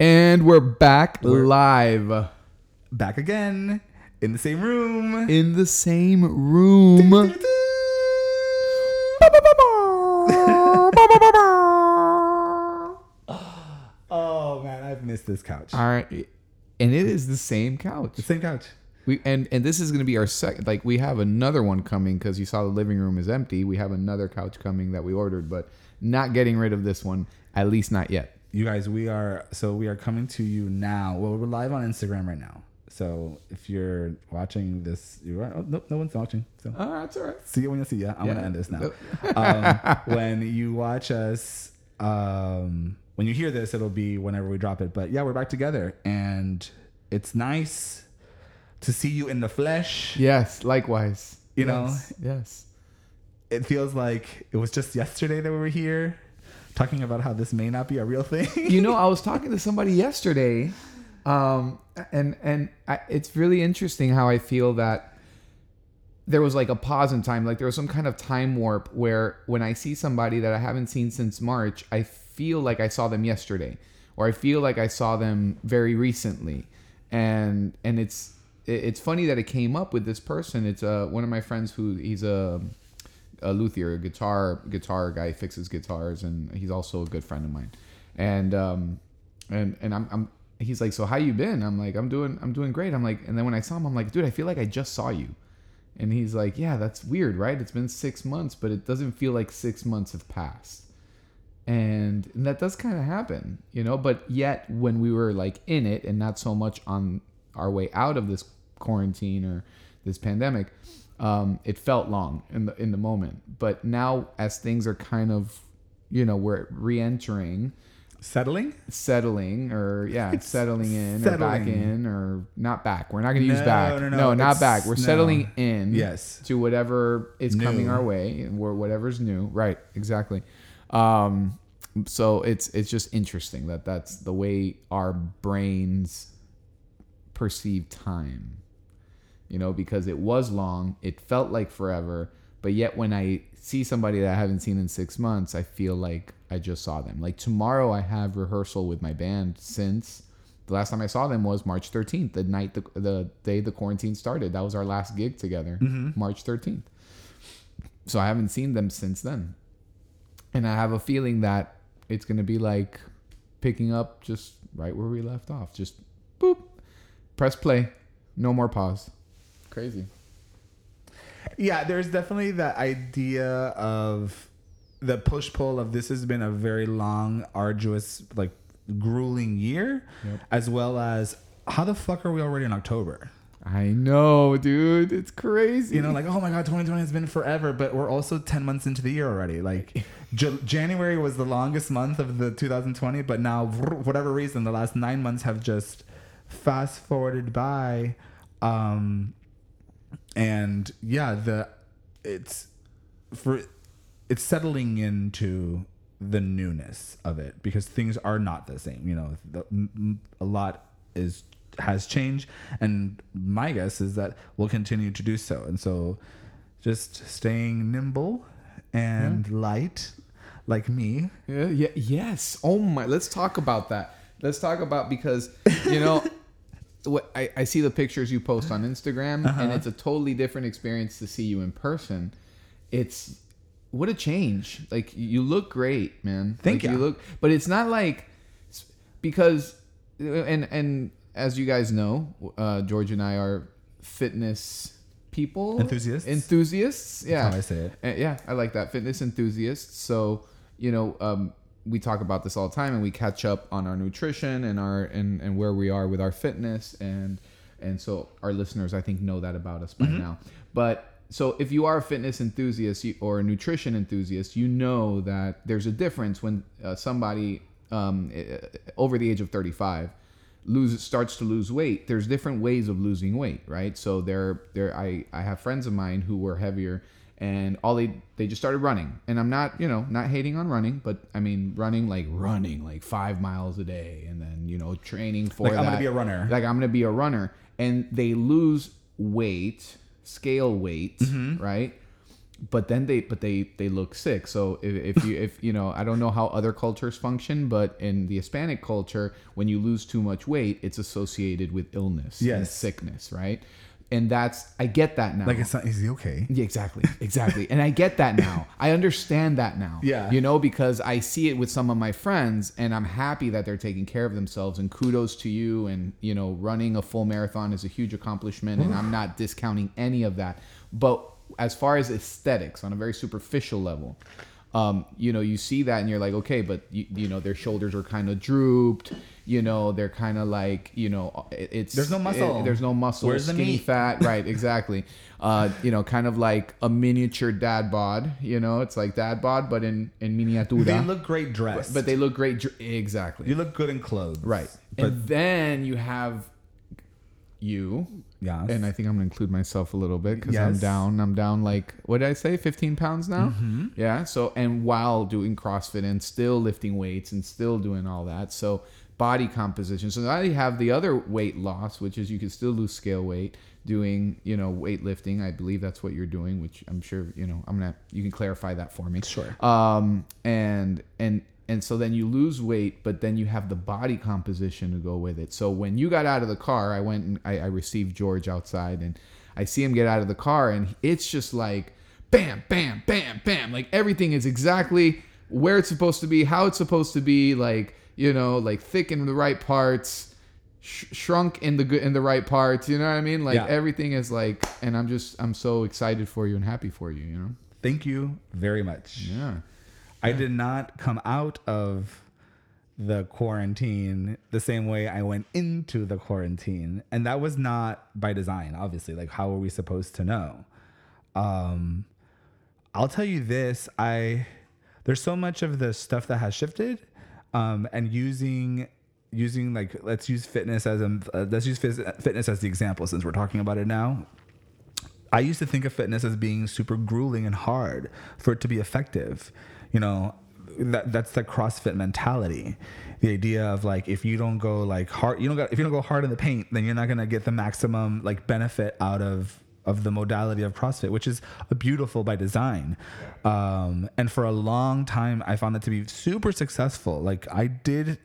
And we're back live Back again in the same room. in the same room. oh man, I've missed this couch. All right, and it is the same couch. The same couch. We and and this is going to be our second. Like we have another one coming because you saw the living room is empty. We have another couch coming that we ordered, but not getting rid of this one. At least not yet. You guys, we are so we are coming to you now. Well, we're live on Instagram right now. So if you're watching this, you are. Oh, no, no one's watching. So Oh, that's all right. see you when you see ya. I'm Yeah. gonna end this now. um, when you watch us, um, when you hear this, it'll be whenever we drop it. But yeah, we're back together, and it's nice to see you in the flesh. Yes, likewise. You know? Yes, yes. It feels like it was just yesterday that we were here talking about how this may not be a real thing. you know, I was talking to somebody yesterday, um, and and I, it's really interesting how I feel that there was like a pause in time, like there was some kind of time warp where when I see somebody that I haven't seen since March, I feel like I saw them yesterday, or I feel like I saw them very recently, and and it's it's funny that it came up with this person. It's uh, one of my friends who he's a a luthier, a guitar guitar guy, fixes guitars, and he's also a good friend of mine. And um, and and I'm, I'm he's like, so how you been? I'm like, I'm doing I'm doing great. I'm like, and then when I saw him, I'm like, dude, I feel like I just saw you. And he's like, yeah, that's weird, right? It's been six months, but it doesn't feel like six months have passed. And, and that does kind of happen, you know. But yet, when we were like in it, and not so much on our way out of this quarantine or this pandemic, um, it felt long in the in the moment. But now, as things are kind of, you know, we're re-entering, Settling? settling, or yeah, settling in, or back in, or not back. We're not going to use No, back. no, No, no, not back. We're no. settling in. Yes. To whatever is coming our way, and we're whatever's new. Right. Exactly. Um, so it's it's just interesting that that's the way our brains perceive time you know, because it was long, it felt like forever, but yet when I see somebody that I haven't seen in six months, I feel like I just saw them. Like tomorrow, I have rehearsal with my band since the last time I saw them was March 13th, the night the, the day the quarantine started. That was our last gig together, mm-hmm. March 13th. So I haven't seen them since then. And I have a feeling that it's going to be like picking up just right where we left off. Just boop, press play, no more pause. Crazy. Yeah, there's definitely that idea of the push pull of this has been a very long, arduous, like grueling year, Yep. as well as how the fuck are we already in October? I know, dude. It's crazy. You know, like oh my god, 2020 has been forever, but we're also 10 months into the year already. Like J- January was the longest month of the 2020, but now for whatever reason, the last nine months have just fast forwarded by. Um, and yeah, the it's for it's settling into the newness of it because things are not the same. You know, the, a lot is has changed, and my guess is that we'll continue to do so. And so, just staying nimble and light, like me. Yeah, yeah, yes. Oh my. Let's talk about that. Let's talk about because you know, what I, I see the pictures you post on Instagram, Uh-huh. and it's a totally different experience to see you in person. It's what a change. Like you look great, man. Thank like. You look, but it's not like because and and as you guys know, uh, George and I are fitness people, Enthusiasts? enthusiasts. Yeah, how I say it. uh, yeah, I like that. Fitness enthusiasts. So, you know, um, we talk about this all the time and we catch up on our nutrition and our and, and where we are with our fitness. And and so our listeners I think know that about us by now. But so if you are a fitness enthusiast or a nutrition enthusiast, you know that there's a difference when uh, somebody um, over the age of 35 loses starts to lose weight there's different ways of losing weight right? So there there i i have friends of mine who were heavier and all they they just started running. And i'm not you know not hating on running but i mean running like running like five miles a day and then you know training for Like, I'm gonna be a runner. like i'm gonna be a runner. And they lose weight scale weight Mm-hmm. right? But then they but they they look sick. So if, if you if you know i don't know how other cultures function but in the hispanic culture when you lose too much weight it's associated with illness and sickness right and that's i get that now Like it's not. Is he okay? yeah, exactly, exactly. And I get that now. I understand that now. Yeah. You know, because I see it with some of my friends and I'm happy that they're taking care of themselves and kudos to you and, you know, running a full marathon is a huge accomplishment and I'm not discounting any of that. But as far as aesthetics on a very superficial level, um, you know, you see that and you're like, okay, but you, you know, their shoulders are kind of drooped. You know, they're kind of like, you know, it, it's There's no muscle. it- there's no muscle. Where's the skinny meat? fat, right? Exactly. Uh, you know, kind of like a miniature dad bod. You know, it's like dad bod, but in in miniatura. They look great dressed, but they look great. dr- Exactly. you look good in clothes, right. But and then you have you, yeah, and I think I'm gonna include myself a little bit because I'm down. I'm down like what did I say? 15 pounds now. Mm-hmm. Yeah. So and while doing CrossFit and still lifting weights and still doing all that, so body composition. So now you have the other weight loss, which is you can still lose scale weight doing you know weightlifting. I believe that's what you're doing, which I'm sure you know. I'm gonna you can clarify that for me. Sure. Um and and and so then you lose weight, but then you have the body composition to go with it. So when you got out of the car, I went and I, I received George outside, and I see him get out of the car, and it's just like bam, bam, bam, bam. Like everything is exactly where it's supposed to be, how it's supposed to be. Like you know, like thick in the right parts, sh- shrunk in the good in the right parts. You know what I mean? Like Yeah. everything is like, and I'm just I'm so excited for you and happy for you. You know? Thank you very much. Yeah. I did not come out of the quarantine the same way I went into the quarantine. And that was not by design, obviously. Like, how are we supposed to know? Um, I'll tell you this I, there's so much of the stuff that has shifted um, and using, using like, let's use fitness as a, uh, let's use fitness as the example since we're talking about it now. I used to think of fitness as being super grueling and hard for it to be effective. You know, that that's the CrossFit mentality. The idea of like if you don't go like hard, you don't got if you don't go hard in the paint, then you're not gonna get the maximum like benefit out of of the modality of CrossFit, which is beautiful by design. Um, and for a long time, I found that to be super successful. Like I did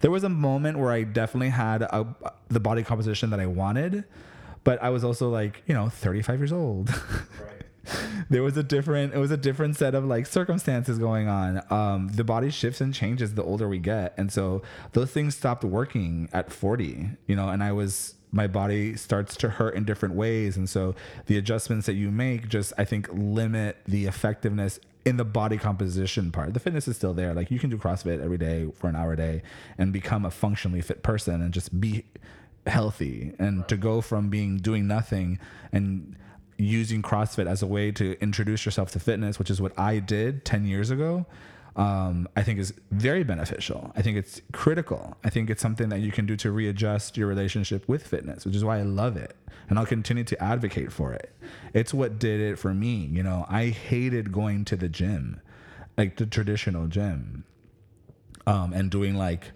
there was a moment where I definitely had a, the body composition that I wanted, but I was also like, you know, 35 years old. there was a different, it was a different set of like circumstances going on. Um, the body shifts and changes the older we get, and so those things stopped working at 40. You know, and I was my body starts to hurt in different ways, and so the adjustments that you make just I think limit the effectiveness in the body composition part. The fitness is still there. Like you can do CrossFit every day for an hour a day and become a functionally fit person and just be healthy. And to go from being doing nothing and using CrossFit as a way to introduce yourself to fitness, which is what I did 10 years ago, um, I think is very beneficial. I think it's critical. I think it's something that you can do to readjust your relationship with fitness, which is why I love it. And I'll continue to advocate for it. It's what did it for me. You know, I hated going to the gym, like the traditional gym, um, and doing like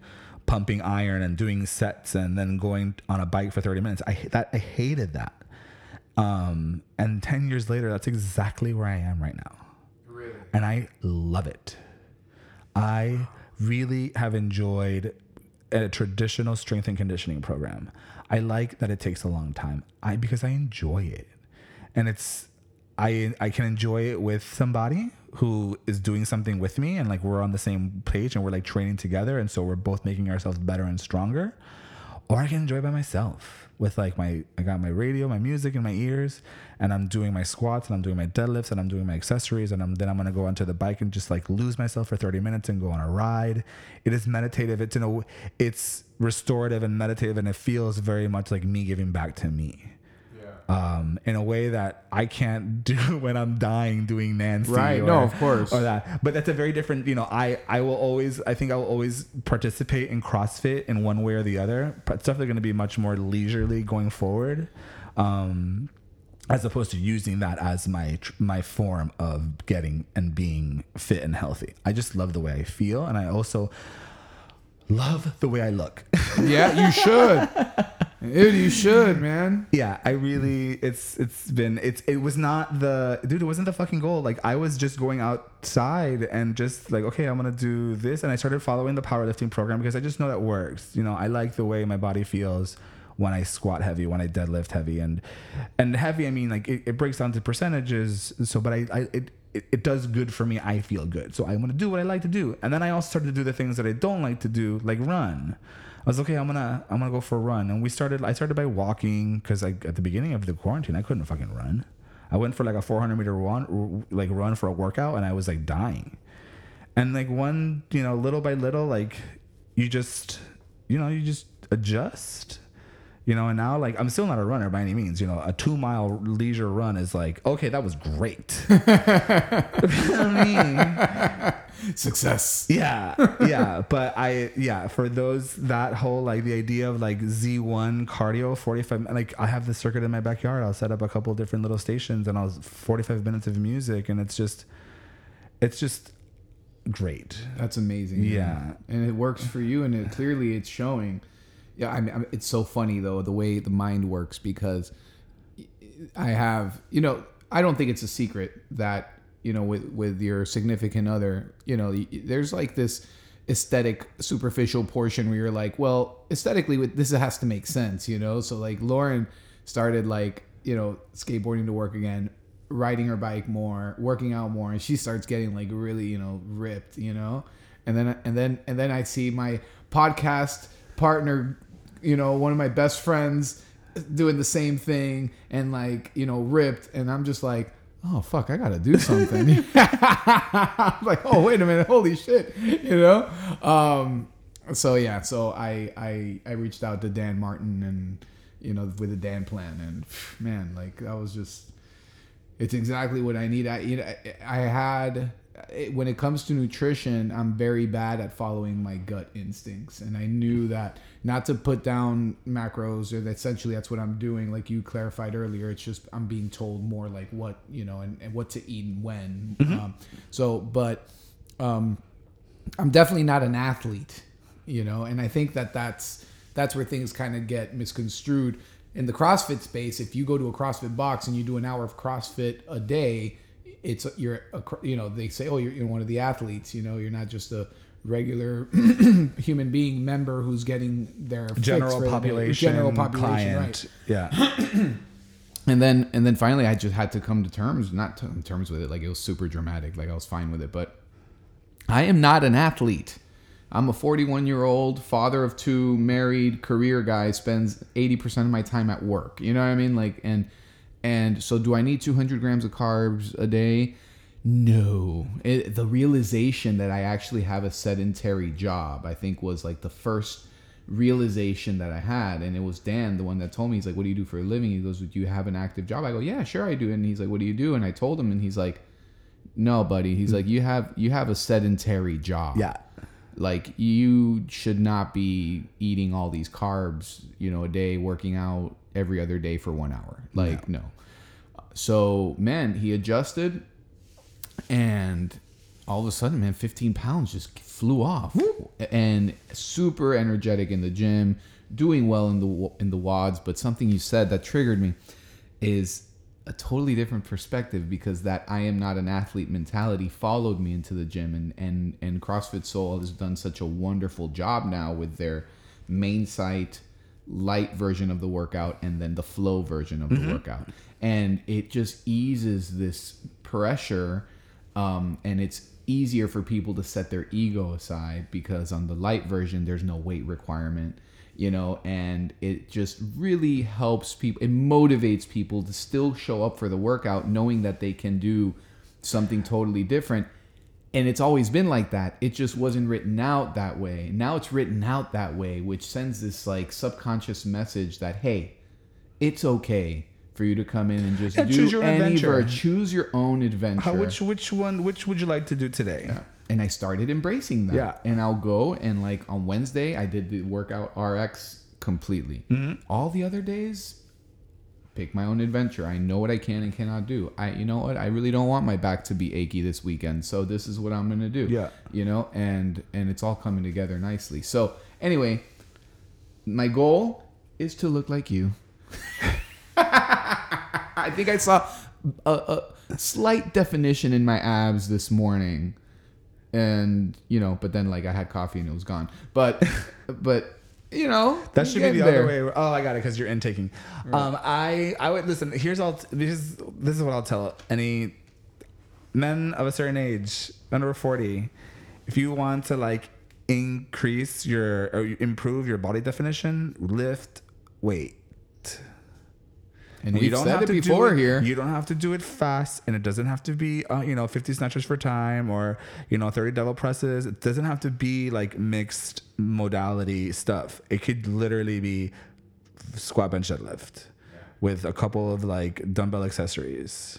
pumping iron and doing sets and then going on a bike for 30 minutes. I that I hated that. Um, and 10 years later, that's exactly where I am right now. Really? And I love it. I really have enjoyed a traditional strength and conditioning program. I like that it takes a long time. I because I enjoy it. And it's I I can enjoy it with somebody who is doing something with me and like we're on the same page and we're like training together and so we're both making ourselves better and stronger. Or I can enjoy it by myself with like my I got my radio, my music in my ears, and I'm doing my squats and I'm doing my deadlifts and I'm doing my accessories and I'm then I'm gonna go onto the bike and just like lose myself for 30 minutes and go on a ride. It is meditative. It's in a it's restorative and meditative and it feels very much like me giving back to me. Um, in a way that I can't do when I'm dying doing Nancy. Right. Or, No, of course. Or that. But that's a very different, you know, I, I will always, I think I will always participate in CrossFit in one way or the other. But it's definitely going to be much more leisurely going forward. Um, as opposed to using that as my my form of getting and being fit and healthy. I just love the way I feel, and I also love the way I look. Yeah, you should. Dude, you should, man. yeah, I really it's it's been it's it was not the dude, it wasn't the fucking goal. Like I was just going outside and just like, okay, I'm gonna do this and I started following the powerlifting program because I just know that works. You know, I like the way my body feels when I squat heavy, when I deadlift heavy and and heavy I mean like it, it breaks down to percentages. So but I, I it it, it does good for me. I feel good. So I'm gonna do what I like to do. And then I also started to do the things that I don't like to do, like run. I was okay. I'm gonna I'm gonna go for a run, and we started. I started by walking because like at the beginning of the quarantine, I couldn't fucking run. I went for like a 400 meter run, like run for a workout, and I was like dying. And like one, you know, little by little, like you just, you know, you just adjust. You know, and now like I'm still not a runner by any means. You know, a two mile leisure run is like okay, that was great. you know what I mean? Success. yeah yeah but i yeah for those that whole like the idea of like z1 cardio 45 like i have the circuit in my backyard i'll set up a couple different little stations and i'll 45 minutes of music and it's just it's just great That's amazing. man. Yeah. and it works for you, and it clearly it's showing. Yeah, I mean, it's so funny though the way the mind works because I have, you know, I don't think it's a secret that you know with with your significant other, you know, there's like this aesthetic superficial portion where you're like, well, aesthetically, this has to make sense, you know. So like Lauren started like you know skateboarding to work again riding her bike more working out more and she starts getting like really you know ripped you know and then and then and then i see my podcast partner you know one of my best friends doing the same thing and like you know ripped. And i'm just like oh fuck i gotta do something. I'm like oh wait a minute holy shit you know? Um so yeah so i i i reached out to dan martin and you know with the dan plan. And man like that was just it's exactly what I need. I you know, I- had when it comes to nutrition, I'm very bad at following my gut instincts, and I knew that not to put down macros or that essentially that's what I'm doing. Like you clarified earlier, it's just I'm being told more like what you know and, and what to eat and when. Um, so, but um, I'm definitely not an athlete, you know, and I think that that's that's where things kind of get misconstrued in the CrossFit space. If you go to a CrossFit box and you do an hour of CrossFit a day, it's you're a, you know they say oh you're, you're one of the athletes, you know, you're not just a regular human being member who's getting their general population general population, client. right? yeah. And then and then finally i just had to come to terms not to terms with it like it was super dramatic like i was fine with it but i am not an athlete. I'm a 41 year old father of two married career guy spends 80% of my time at work you know what i mean? Like and and so do i need 200 grams of carbs a day no it, the realization that i actually have a sedentary job i think was like the first realization that I had, and it was Dan, the one that told me. He's like, "What do you do for a living?" He goes, "Do you have an active job?" I go, "Yeah, sure I do." And he's like, "What do you do?" And I told him, and he's like, "No, buddy." He's like, "You have you have a sedentary job. yeah like you should not be eating all these carbs, you know, a day, working out every other day for one hour. Like no." So man, he adjusted, and all of a sudden, man, 15 pounds just flew off, and super energetic in the gym, doing well in the in the WODs. But something you said that triggered me is a totally different perspective because that I am not an athlete mentality followed me into the gym, and and and CrossFit Soul has done such a wonderful job now with their main site light version of the workout and then the flow version of the mm-hmm. workout. And it just eases this pressure um, and it's easier for people to set their ego aside because on the light version there's no weight requirement you know and it just really helps people it motivates people to still show up for the workout knowing that they can do something totally different. And it's always been like that. It just wasn't written out that way. Now it's written out that way which sends this like subconscious message that hey it's okay for you to come in and just Yeah, do choose your any adventure. choose your own adventure How, which which one which would you like to do today and I started embracing that. Yeah. And I'll go and like on Wednesday I did the workout RX completely. Mm-hmm. All the other days, pick my own adventure. I know what I can and cannot do. I you know what? I really don't want my back to be achy this weekend. So this is what I'm gonna do. Yeah. You know, and and it's all coming together nicely. So anyway, my goal is to look like you. I think I saw a, a slight definition in my abs this morning, and you know, but then like I had coffee and it was gone. But, but you know, That should be the there. other way. Oh, I got it because you're intaking. Um, I I would listen. Here's all. This is this is what I'll tell any men of a certain age, under forty. If you want to like increase your or improve your body definition, lift weight. And we've said it before do it, here. You don't have to do it fast, and it doesn't have to be, uh, you know, 50 snatches for time or, you know, 30 devil presses. It doesn't have to be like mixed modality stuff. It could literally be squat, bench, deadlift with a couple of like dumbbell accessories.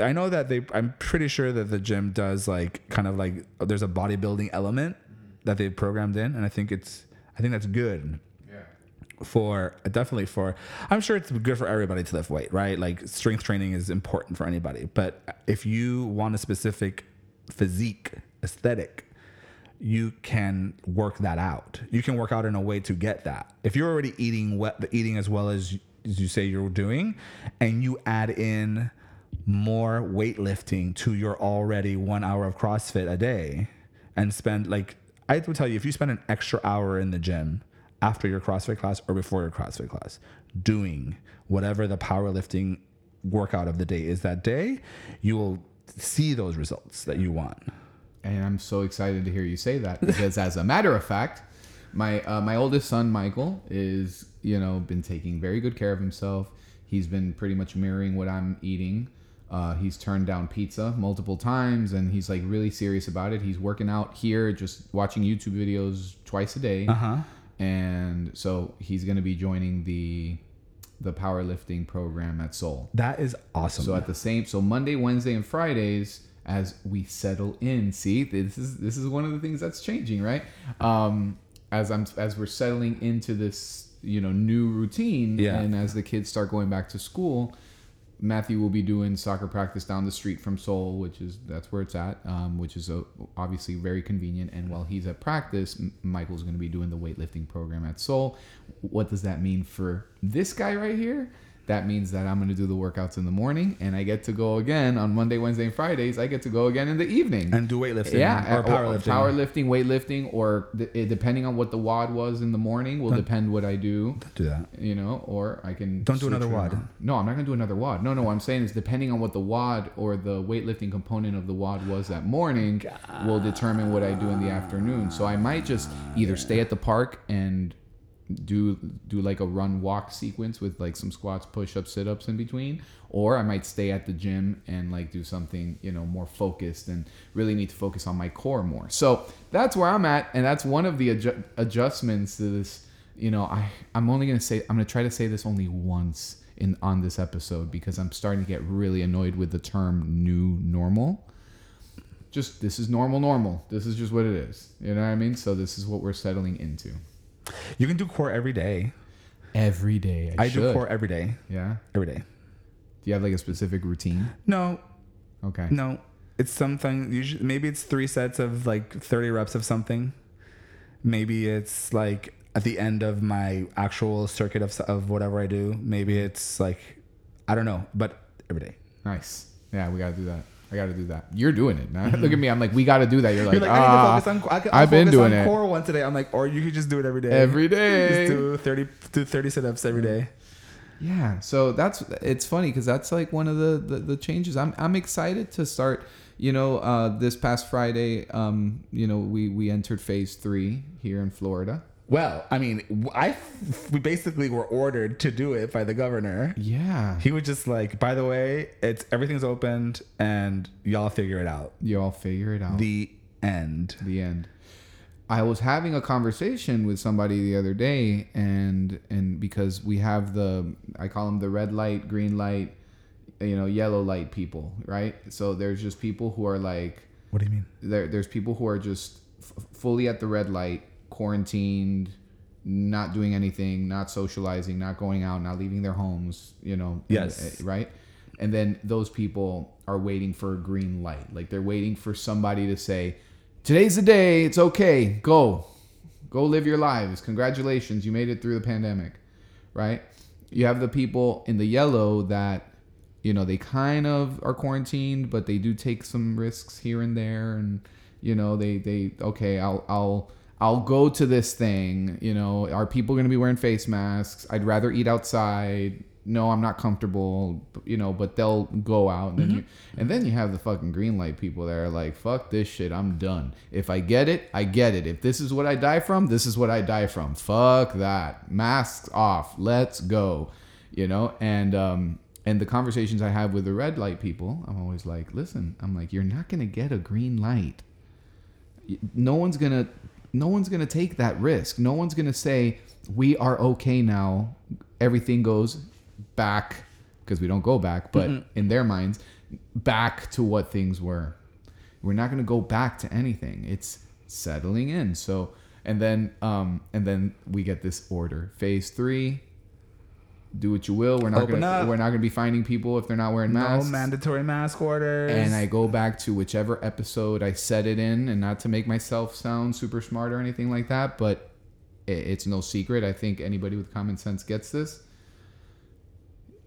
I know that they, I'm pretty sure that the gym does like kind of like, there's a bodybuilding element that they've programmed in, and I think it's, I think that's good for definitely for i'm sure it's good for everybody to lift weight right? Like strength training is important for anybody. But if you want a specific physique aesthetic you can work that out. You can work out in a way to get that. If you're already eating what eating as well as, as you say you're doing and you add in more weightlifting to your already one hour of crossfit a day and spend like i would tell you if you spend an extra hour in the gym after your CrossFit class or before your CrossFit class, doing whatever the powerlifting workout of the day is that day, you will see those results that you want. And I'm so excited to hear you say that because, as a matter of fact, my uh, my oldest son Michael is you know been taking very good care of himself. He's been pretty much mirroring what I'm eating. Uh, he's turned down pizza multiple times, and he's like really serious about it. He's working out here, just watching YouTube videos twice a day, huh. And so he's going to be joining the the powerlifting program at Soul. That is awesome. So at the same, so Monday, Wednesday, and Fridays, as we settle in. See, this is this is one of the things that's changing, right? Um, as I'm as we're settling into this, you know, new routine, Yeah. and as the kids start going back to school, Matthew will be doing soccer practice down the street from Soul, which is that's where it's at, um, which is uh obviously very convenient. And while he's at practice, Michael's going to be doing the weightlifting program at Soul. What does that mean for this guy right here? That means that I'm going to do the workouts in the morning, and I get to go again on Monday, Wednesday, and Fridays. I get to go again in the evening. and do weightlifting yeah, or uh, powerlifting. powerlifting, weightlifting, or th- depending on what the WOD was in the morning will depend what I do Don't do that. you know, or I can Don't do another WOD. No, I'm not gonna do another WOD. No, no, what I'm saying is depending on what the WOD or the weightlifting component of the WOD was that morning will determine what I do in the afternoon. So I might just either stay at the park and do do like a run walk sequence with like some squats, push ups, sit ups in between, or I might stay at the gym and like do something you know more focused and really need to focus on my core more. So that's where I'm at, and that's one of the adju- adjustments to this. You know, I I'm only gonna say I'm gonna try to say this only once in on this episode because I'm starting to get really annoyed with the term new normal. Just this is normal, normal. This is just what it is. You know what I mean? So this is what we're settling into. You can do core every day. Every day. I, I, should. do core every day. Yeah. Every day. Do you have like a specific routine? No, Okay. no. It's something. Usually, maybe it's three sets of like thirty reps of something. Maybe it's like at the end of my actual circuit of of whatever I do. Maybe it's like I don't know, but every day. Nice. Yeah, we gotta do that. I gotta do that. You're doing it. Now. Look at me. I'm like, we gotta do that. You're like, You're like, I need ah, to focus on. I I've been doing on it core one today. I'm like, or you could just do it every day. Every day. Just do thirty, do thirty sit-ups every day. Yeah, so that's it's funny because that's like one of the, the the changes. I'm I'm excited to start. You know, uh, this past Friday, um, you know, we we entered phase three here in Florida. Well, I mean, I we basically were ordered to do it by the governor. Yeah, He was just like, by the way, it's everything's opened and y'all figure it out. you all figure it out. The end. the end. I was having a conversation with somebody the other day, and and because we have the I call them the red light, green light, you know, yellow light people, right? So there's just people who are like What do you mean? there, there's people who are just f- fully at the red light, quarantined, not doing anything, not socializing, not going out, not leaving their homes, you know. and- Yes. uh, right? And then those people are waiting for a green light. Like they're waiting for somebody to say, today's the day, it's okay, go. Go live your lives. Congratulations, you made it through the pandemic. right? You have the people in the yellow that you know they kind of are quarantined, but they do take some risks here and there, and you know they they okay, I'll I'll I'll go to this thing. You know, are people going to be wearing face masks? I'd rather eat outside. No, I'm not comfortable. You know, but they'll go out, and then you and then you have the fucking green light people that are like, "Fuck this shit, I'm done. If I get it, I get it. If this is what I die from, this is what I die from. Fuck that. Masks off. Let's go." You know, and um, and the conversations I have with the red light people, I'm always like, "Listen, I'm like, you're not gonna get a green light. No one's gonna no one's going to take that risk. No one's going to say, we are okay now. Everything goes back, because we don't go back, but in their minds, back to what things were. We're not going to go back to anything. It's settling in. So, and then, um, and then we get this order. Phase three, do what you will. We're not Open gonna up. we're not gonna be finding people if they're not wearing masks. No mandatory mask orders. And I go back to whichever episode I said it in, and not to make myself sound super smart or anything like that, but it's no secret. I think anybody with common sense gets this.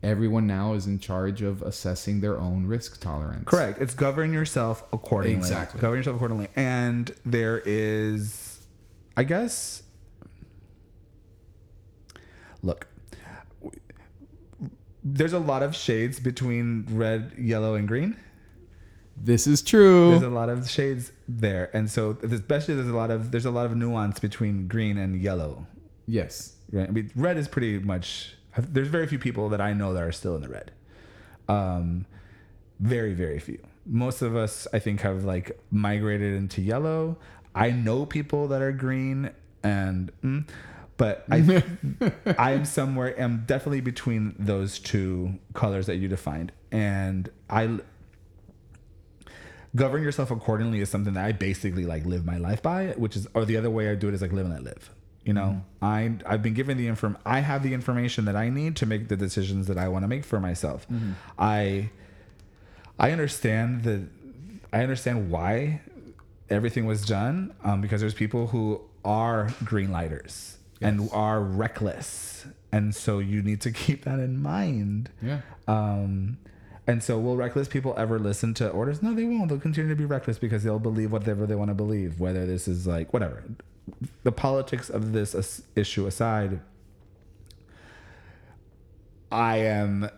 Everyone now is in charge of assessing their own risk tolerance. Correct. It's govern yourself accordingly. Exactly. Govern yourself accordingly. And there is, I guess, look, there's a lot of shades between red, yellow, and green. This is true. There's a lot of shades there, and so especially there's a lot of there's a lot of nuance between green and yellow. yes. Right? I mean, red is pretty much. There's very few people that I know that are still in the red. Um, very very few. Most of us, I think, have like migrated into yellow. I know people that are green, and mm, but I I'm somewhere. I'm definitely between those two colors that you defined, and I govern yourself accordingly is something that I basically like live my life by, which is or the other way I do it is like live and let live. You know, I I've been given the inform I have the information that I need to make the decisions that I want to make for myself. I I understand the I understand why everything was done um, because there's people who are green lighters and are reckless, and so you need to keep that in mind. Yeah. Um, and so, will reckless people ever listen to orders? No, they won't. They'll continue to be reckless because they'll believe whatever they want to believe, whether this is like whatever. The politics of this issue aside, I am,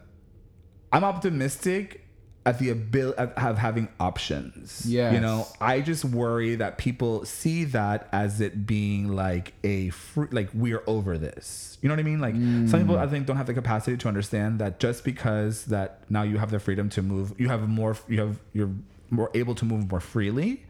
I'm optimistic at the ability of having options. Yeah. You know, I just worry that people see that as it being like a free, like we're over this. You know what I mean? Like some people I think don't have the capacity to understand that just because that now you have the freedom to move, you have more, you have you're more able to move more freely.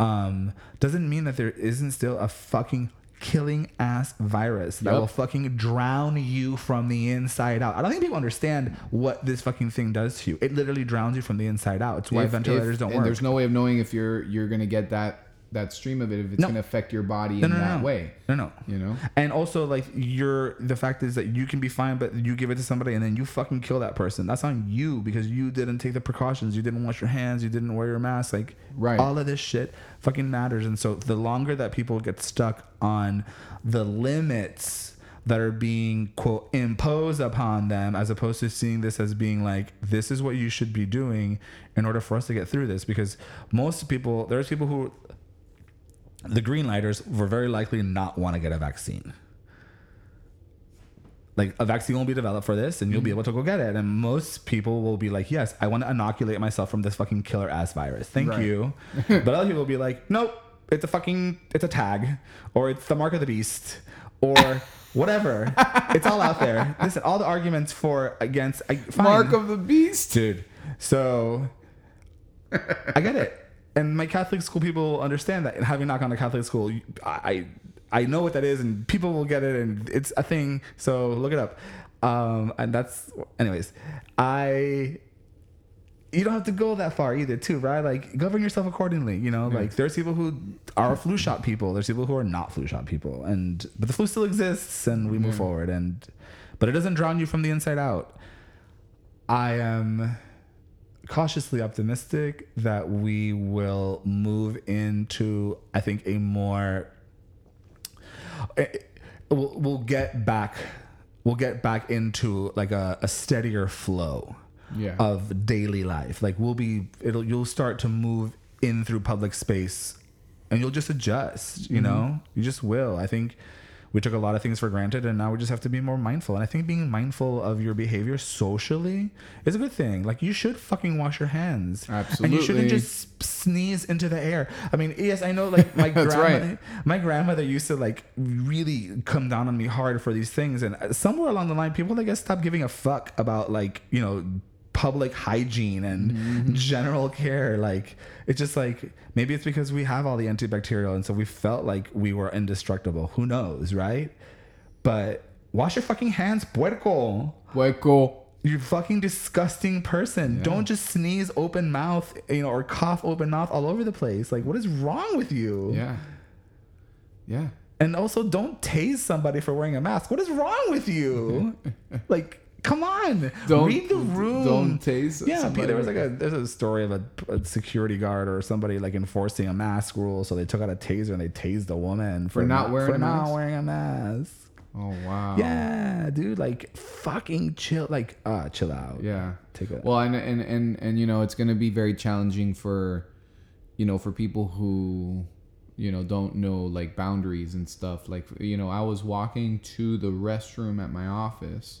Um, doesn't mean that there isn't still a fucking killing ass virus that Yep. will fucking drown you from the inside out. I don't think people understand what this fucking thing does to you. It literally drowns you from the inside out. It's why If- ventilators if- don't and work. There's no way of knowing if you're you're gonna get that that stream of it if it's No. gonna affect your body no, in no, that way. No, no. You know. And also, like, you're the fact is that you can be fine, but you give it to somebody and then you fucking kill that person. That's on you because you didn't take the precautions. You didn't wash your hands. You didn't wear your mask. Like, Right. all of this shit fucking matters. And so, the longer that people get stuck on the limits that are being, quote, imposed upon them, as opposed to seeing this as being like, this is what you should be doing in order for us to get through this. Because most people, there's people who, the green lighters were very likely not want to get a vaccine. Like a vaccine will be developed for this, and you'll be mm. able to go get it. And most people will be like, "Yes, I want to inoculate myself from this fucking killer ass virus. Thank Right. you." but other people will be like, "Nope, it's a fucking, it's a tag, or it's the mark of the beast, or whatever. it's all out there. Listen, all the arguments for against, I, Mark of the beast. dude. So I get it, and my Catholic school people understand that. And having not gone to Catholic school, I I know what that is, and people will get it, and it's a thing. So look it up. Um, and that's, anyways, I. You don't have to go that far either, too, right? Like govern yourself accordingly. You know, like there's people who are flu shot people. There's people who are not flu shot people, and but the flu still exists, and we move forward. And but it doesn't drown you from the inside out. I am cautiously optimistic that we will move into, I think, a more. eh, We'll, we'll get back we'll get back into like a, a steadier flow Yeah. of daily life. Like we'll be it'll you'll start to move in through public space and you'll just adjust, you know? You just will. I think we took a lot of things for granted and now we just have to be more mindful. And I think being mindful of your behavior socially is a good thing. Like you should fucking wash your hands. Absolutely. And you shouldn't just sneeze into the air. I mean, yes, I know like my grandmother right. my grandmother used to like really come down on me hard for these things and somewhere along the line people I guess stopped giving a fuck about like, you know, public hygiene and Mm-hmm. general care like it's just like maybe it's because we have all the antibacterial and so we felt like we were indestructible. Who knows right? But wash your fucking hands puerco. Hueco. you fucking disgusting person. Don't just sneeze open mouth you know or cough open mouth all over the place. Like what is wrong with you? Yeah. Yeah. and also don't tase somebody for wearing a mask. What is wrong with you? Like come on Don't read the room Don't tase. yeah, somebody. there was like a there's a story of a, a security guard or somebody like enforcing a mask rule, so they took out a taser and they tased a woman for, For not wearing for a not mask? wearing a mask. Oh wow. Yeah, dude, like fucking chill, like uh, chill out. Yeah. take it. Well, and and and and you know, it's going to be very challenging for, you know, for people who, you know, don't know like boundaries and stuff. Like, you know, I was walking to the restroom at my office,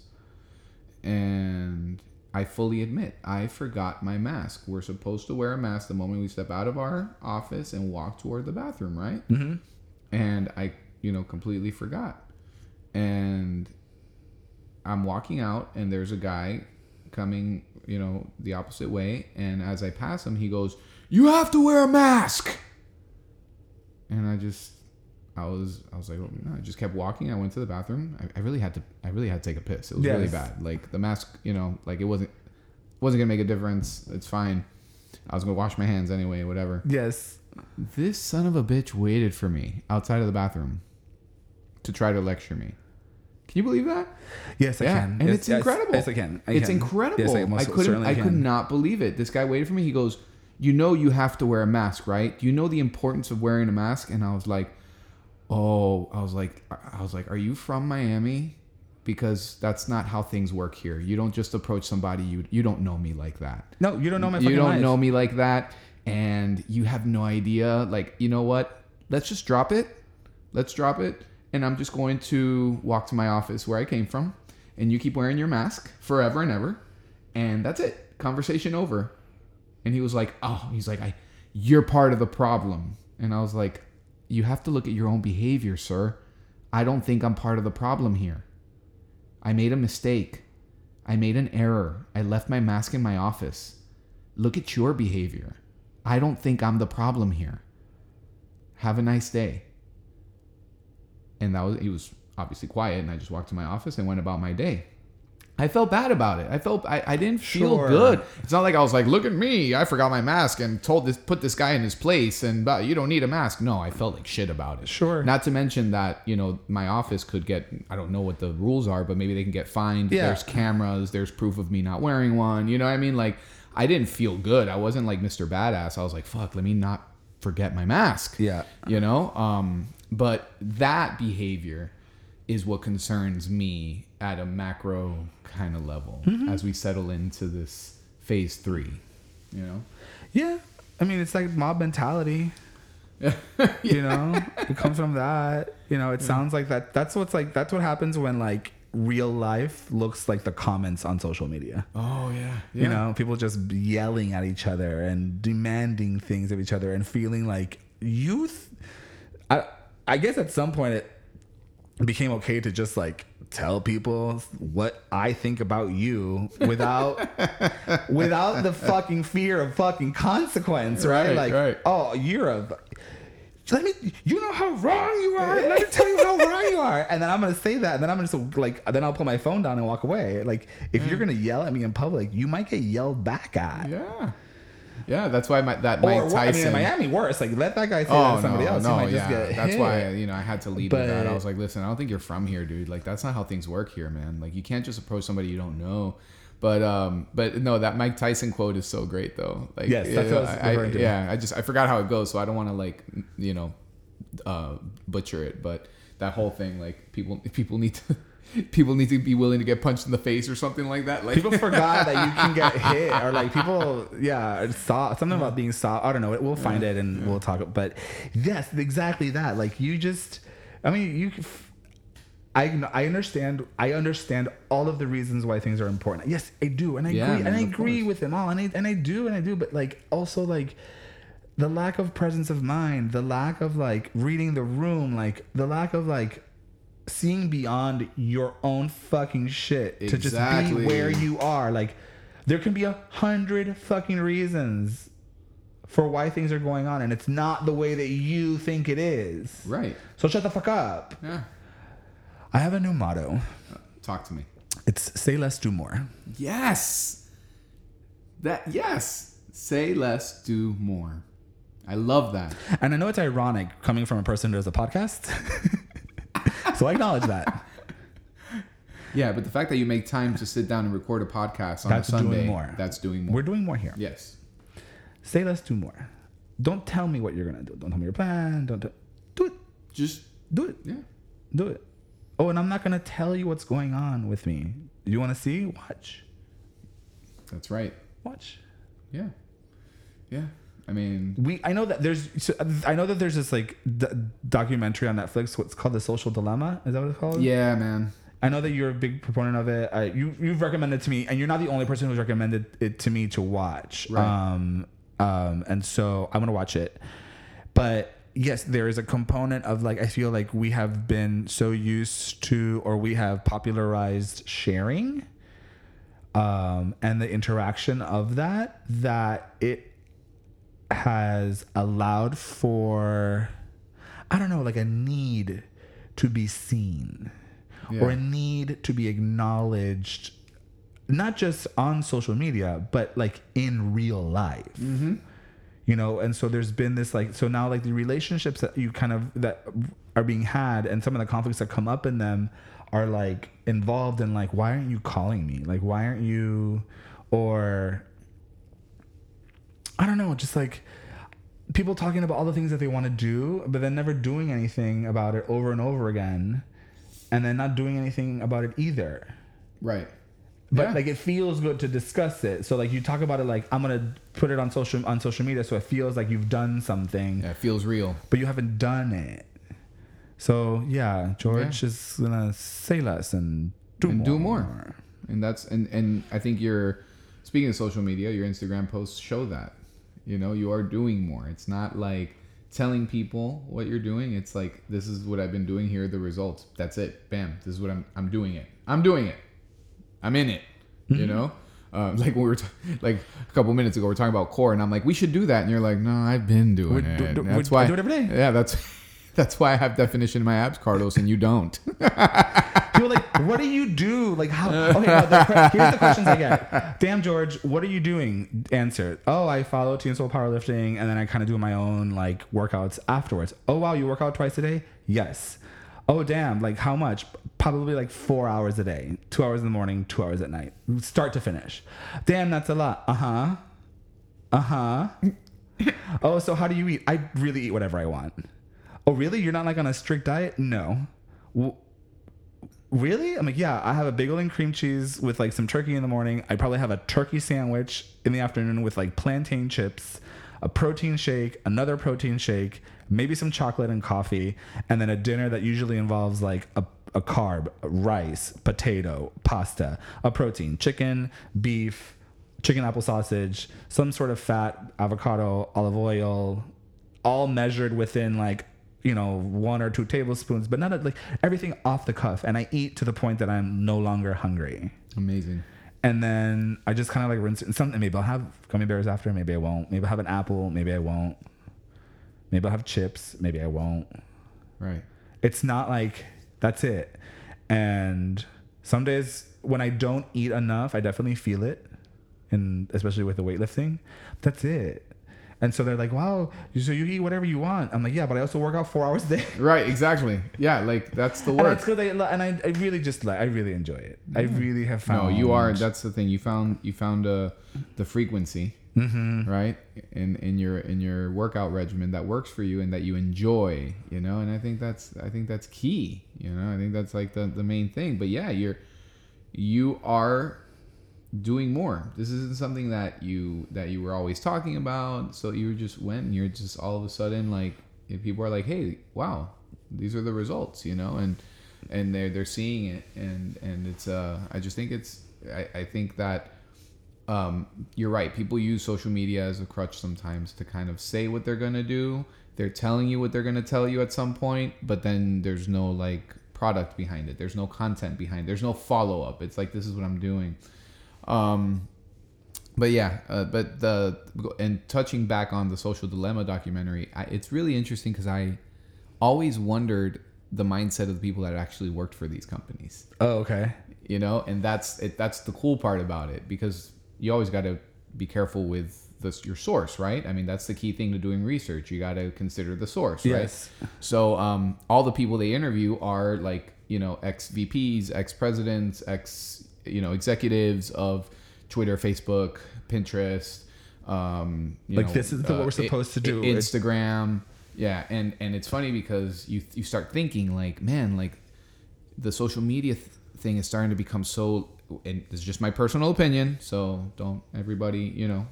and I fully admit I forgot my mask. We're supposed to wear a mask the moment we step out of our office and walk toward the bathroom, right? Mhm. And I, you know, completely forgot. And I'm walking out, and there's a guy coming, you know, the opposite way. And as I pass him, he goes, "You have to wear a mask." And I just, I was, I was like, oh, no. I just kept walking. I went to the bathroom. I, I really had to, I really had to take a piss. It was really bad. Like the mask, you know, like it wasn't, wasn't gonna make a difference. It's fine. I was gonna wash my hands anyway, whatever. yes, This son of a bitch waited for me outside of the bathroom to try to lecture me. Can you believe that? yes, I can, and Yes, it's yes, incredible. Yes, I can. I it's can. incredible. Yes, I, most couldn't. certainly I could not believe it. This guy waited for me. He goes, "You know, you have to wear a mask, right? You know the importance of wearing a mask." And I was like, I was like, "I was like, are you from Miami?" Because that's not how things work here. You don't just approach somebody you you don't know me like that. No, you don't know my you don't life. know me like that and you have no idea. Like you know what? Let's just drop it. Let's drop it and i'm just going to walk to my office where i came from and you keep wearing your mask forever and ever and that's it. Conversation over. And he was like oh he's like i you're part of the problem. And i was like you have to look at your own behavior sir i don't think i'm part of the problem here i made a mistake I made an error. I left my mask in my office. Look at your behavior. I don't think I'm the problem here. Have a nice day. And that was he was obviously quiet and I just walked to my office and went about my day. I felt bad about it. I felt I, I didn't feel Sure. good. It's not like I was like, look at me, I forgot my mask and told this put this guy in his place and but you don't need a mask. No, I felt like shit about it. Sure. Not to mention that, you know, my office could get I don't know what the rules are, but maybe they can get fined. Yeah. There's cameras, there's proof of me not wearing one. You know what I mean? Like I didn't feel good. I wasn't like Mr. Badass. I was like, fuck, let me not forget my mask. Yeah. You know? Um, but that behavior is what concerns me at a macro kind of level Mm-hmm. as we settle into this phase three. You know? Yeah, I mean it's like mob mentality. You know, it comes from that. You know, it sounds like that. That's what's like. That's what happens when like real life looks like the comments on social media. Oh yeah. You know, people just yelling at each other and demanding things of each other and feeling like youth. I I guess at some point it became okay to just like tell people what I think about you without without the fucking fear of fucking consequence, right? Right, like, right. oh, you're a let me you know how wrong you are let me tell you how wrong you are and then i'm gonna say that and then i'm gonna just like then i'll put my phone down and walk away like if you're mm. gonna yell at me in public you might get yelled back at Yeah. Yeah, that's why my, that or Mike I mean, Tyson. in Miami, worse. Like, let that guy say that Oh to somebody no, else. no, he might just yeah. get That's hit. why you know I had to lead with that. I was like, listen, I don't think you're from here, dude. Like that's not how things work here, man. Like you can't just approach somebody you don't know. But um, but no, that Mike Tyson quote is so great though. Like Yes, that's you know, what I was I- yeah, I just I forgot how it goes, so I don't want to like you know, uh, butcher it. But that whole thing, like people people need to people need to be willing to get punched in the face or something like that. Like People forgot that you can get hit, or like people, yeah, saw something about being saw. I don't know. We'll find it and we'll talk. But yes, exactly that. Like you just, I mean, you. I I understand. I understand all of the reasons why things are important. Yes, I do, and I Yeah, agree, and I agree course. with them all, and I and I do, and I do. But like also like the lack of presence of mind, the lack of like reading the room, like the lack of like seeing beyond your own fucking shit to just be where you are. Like there can be a hundred fucking reasons for why things are going on, and it's not the way that you think it is. right. So shut the fuck up. Yeah. I have a new motto. Uh, talk to me. It's say less, do more. Yes. That yes. Say less, do more. I love that. And I know it's ironic coming from a person who does a podcast. so I acknowledge that. Yeah, but the fact that you make time to sit down and record a podcast on That's a Sunday, doing more. that's doing more. We're doing more here. yes. Say less, do more. Don't tell me what you're gonna do. Don't tell me your plan. Don't t- do it. Just Do it. yeah. Do it. Oh, and I'm not gonna tell you what's going on with me. You want to see? Watch. That's right. Watch. Yeah. Yeah. I mean, We. I know that there's. So I know that there's this like d- documentary on Netflix. What's called the Social Dilemma? Is that what it's called? yeah, man. I know that you're a big proponent of it. I, you you've recommended it to me, and you're not the only person who's recommended it to me to watch. Right. Um, um, and so I'm gonna watch it. But yes, there is a component of like I feel like we have been so used to, or we have popularized sharing, um, and the interaction of that that it has allowed for I don't know, like a need to be seen or a need to be acknowledged, not just on social media, but like in real life. Mm-hmm. You know, and so there's been this like, so now like the relationships that you kind of that are being had and some of the conflicts that come up in them are like involved in like, why aren't you calling me? Like, why aren't you, or I don't know, just like people talking about all the things that they want to do, but then never doing anything about it over and over again, and then not doing anything about it either. Right. But Yeah. like it feels good to discuss it. So like you talk about it like I'm gonna put it on social on social media, so it feels like you've done something, Yeah, it feels real. but you haven't done it. So yeah, George is gonna say less and do And more. do more. And that's and and I think your speaking of social media, your Instagram posts show that. You know, you are doing more. It's not like telling people what you're doing. It's like this is what I've been doing. Here are the results. That's it. Bam. This is what I'm. I'm doing it. I'm doing it. I'm in it. Mm-hmm. You know, uh, like we were t- like a couple minutes ago, we are talking about core, and I'm like, we should do that, and you're like, no, I've been doing We it. do- do- that's we- why I do it every day. Yeah, that's that's why I have definition in my abs, Carlos, and you don't. People are like, what do you do? Like, how? Okay, no, the, here's the questions I get. Damn, George, what are you doing? Answer. Oh, I follow Team Soul Powerlifting, and then I kind of do my own like workouts afterwards. Oh, wow, you work out twice a day? Yes. Oh, damn, like how much? Probably like four hours a day. Two hours in the morning, two hours at night, start to finish. Damn, that's a lot. Uh huh. Uh huh. oh, so how do you eat? I really eat whatever I want. Oh, really? You're not like on a strict diet? No. W- really? I'm like, yeah, I have a bagel and cream cheese with like some turkey in the morning. I probably have a turkey sandwich in the afternoon with like plantain chips, a protein shake, another protein shake, maybe some chocolate and coffee, and then a dinner that usually involves like a, a carb, rice, potato, pasta, a protein, chicken, beef, chicken apple sausage, some sort of fat, avocado, olive oil, all measured within like you know one or two tablespoons, but not like everything off the cuff. And I eat to the point that I'm no longer hungry. Amazing. And then I just kind of like rinse it. And something maybe I'll have gummy bears after, maybe I won't. Maybe I'll have an apple, maybe I won't. Maybe I'll have chips, maybe I won't. Right. It's not like that's it. And some days when I don't eat enough, I definitely feel it. And especially with the weightlifting, that's it. And so they're like, wow, so you eat whatever you want. I'm like, yeah, but I also work out four hours a day. Right. Exactly. Yeah. Like that's the And work. because I, and I, I really just like, I really enjoy it. I really have found. No, you are. That's the thing. You found you found uh, the frequency, Mm-hmm. right? In in your in your workout regimen that works for you and that you enjoy, you know. And I think that's I think that's key, you know. I think that's like the the main thing. But yeah, you're you are doing more. This isn't something that you that you were always talking about. So you just went and you're just all of a sudden like if people are like, "Hey, wow, these are the results," you know, and and they're they're seeing it and and it's uh I just think it's I, I think that um, you're right. People use social media as a crutch sometimes to kind of say what they're gonna do. They're telling you what they're gonna tell you at some point, but then there's no like product behind it. There's no content behind. It. There's no follow up. It's like this is what I'm doing. Um, but yeah, uh, but the and touching back on the social dilemma documentary, I, it's really interesting because I always wondered the mindset of the people that actually worked for these companies Oh, okay. you know and that's it that's the cool part about it because you always got to be careful with this your source right i mean that's the key thing to doing research you got to consider the source Yes. right so um, all the people they interview are like you know ex vps ex presidents ex you know executives of twitter facebook pinterest um, you Like, know, this is what we're i- supposed to i- do. instagram yeah and and it's funny because you you start thinking like man like the social media th- thing is starting to become so and this is just my personal opinion so don't everybody you know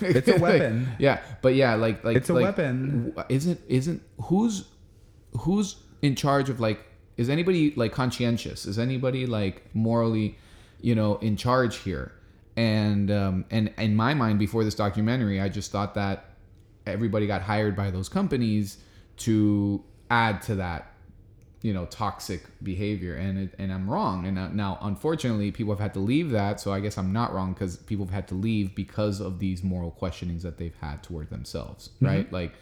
It's a weapon. yeah but yeah like like It's a like, weapon. isn't isn't who's who's in charge of like is anybody like conscientious is anybody like morally you know in charge here. And um and in my mind before this documentary i just thought that everybody got hired by those companies to add to that you know toxic behavior. And it, and I'm wrong. And now unfortunately people have had to leave that. So I guess I'm not wrong because people have had to leave because of these moral questionings that they've had toward themselves right? Like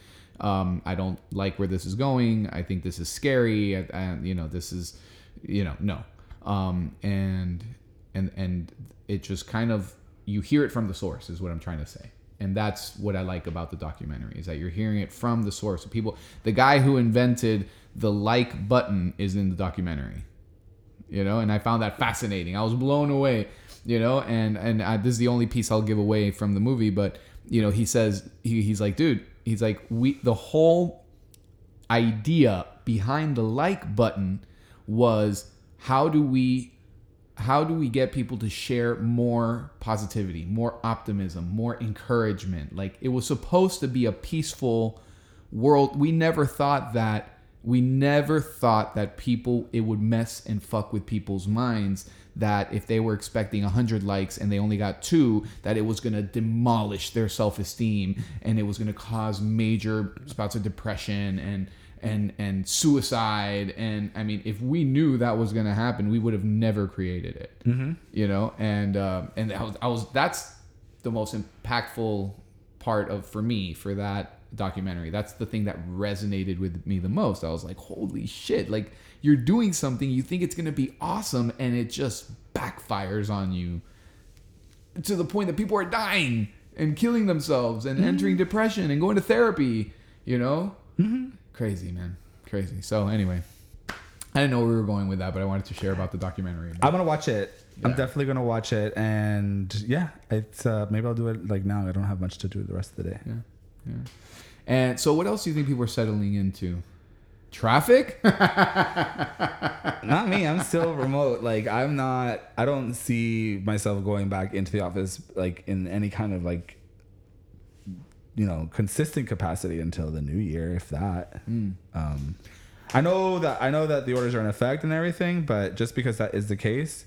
um, I don't like where this is going. I think this is scary. And you know this is you know no. Um, and and and it just kind of you hear it from the source is what I'm trying to say and that's what I like about the documentary is that you're hearing it from the source. So people, the guy who invented the like button is in the documentary, you know, and I found that fascinating. I was blown away, you know, and and I, this is the only piece I'll give away from the movie, but you know, he says he, he's like, dude, he's like, we the whole idea behind the like button was how do we how do we get people to share more positivity, more optimism, more encouragement? Like it was supposed to be a peaceful world. We never thought that we never thought that people it would mess and fuck with people's minds that if they were expecting 100 likes and they only got 2 that it was going to demolish their self-esteem and it was going to cause major spouts of depression and and and suicide. And i mean if we knew that was going to happen we would have never created it mm-hmm. you know? And um, and I was, I was that's the most impactful part of for me for that documentary. That's the thing that resonated with me the most. I was like holy shit like you're doing something you think it's going to be awesome and it just backfires on you to the point that people are dying and killing themselves and entering depression and going to therapy you know crazy man crazy so anyway i didn't know where we were going with that but i wanted to share about the documentary I'm gonna watch it. I'm definitely gonna watch it, and yeah, it's uh, maybe I'll do it like now. I don't have much to do the rest of the day. yeah yeah and so what else do you think people are settling into traffic not me. I'm still remote. Like I'm not. I don't see myself going back into the office like in any kind of like you know consistent capacity until the new year, if that. Um, I know that I know that the orders are in effect and everything, but just because that is the case,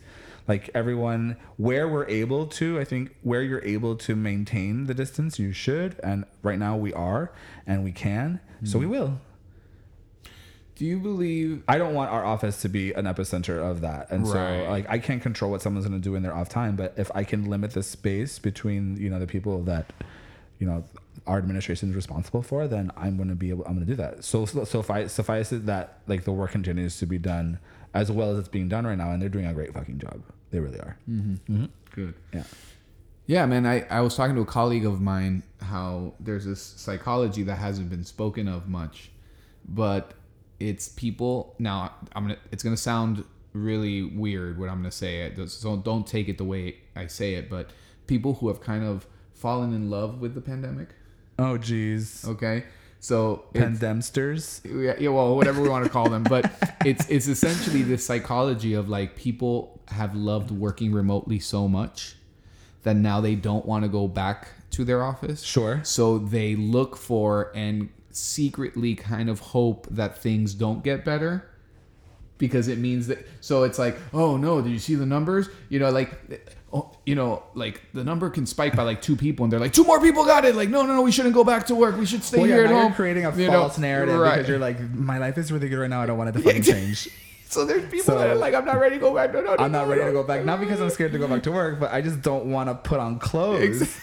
like everyone, where we're able to, I think where you're able to maintain the distance, you should. And right now we are, and we can, so we will. do you believe I don't want our office to be an epicenter of that. And Right. so like I can't control what someone's going to do in their off time, but if I can limit the space between, you know, the people that you know our administration is responsible for, then I'm going to be able I'm going to do that. So so suffice suffice it that like the work continues to be done as well as it's being done right now and they're doing a great fucking job. They really are. mm-hmm good Yeah. Yeah, man. I, I was talking to a colleague of mine how there's this psychology that hasn't been spoken of much, but it's people. Now I'm gonna. It's gonna sound really weird what I'm gonna say. It so don't take it the way I say it, but people who have kind of fallen in love with the pandemic. Oh, geez. Okay, so Pandemsters. yeah, yeah, well, whatever we want to call them, but it's it's essentially this psychology of like people have loved working remotely so much that now they don't want to go back to their office. Sure. So they look for and secretly kind of hope that things don't get better because it means that so it's like oh no did you see the numbers you know like oh, you know like the number can spike by like two people and they're like two more people got it like no no no we shouldn't go back to work we should stay Well, yeah, here at home you're creating a You know, false narrative right. because you're like, my life is really good right now. I don't want it to fucking change. so there's people So- that are like i'm not ready to go back no no, no I'm not no, ready no. to go back. Not because I'm scared to go back to work, but I just don't want to put on clothes.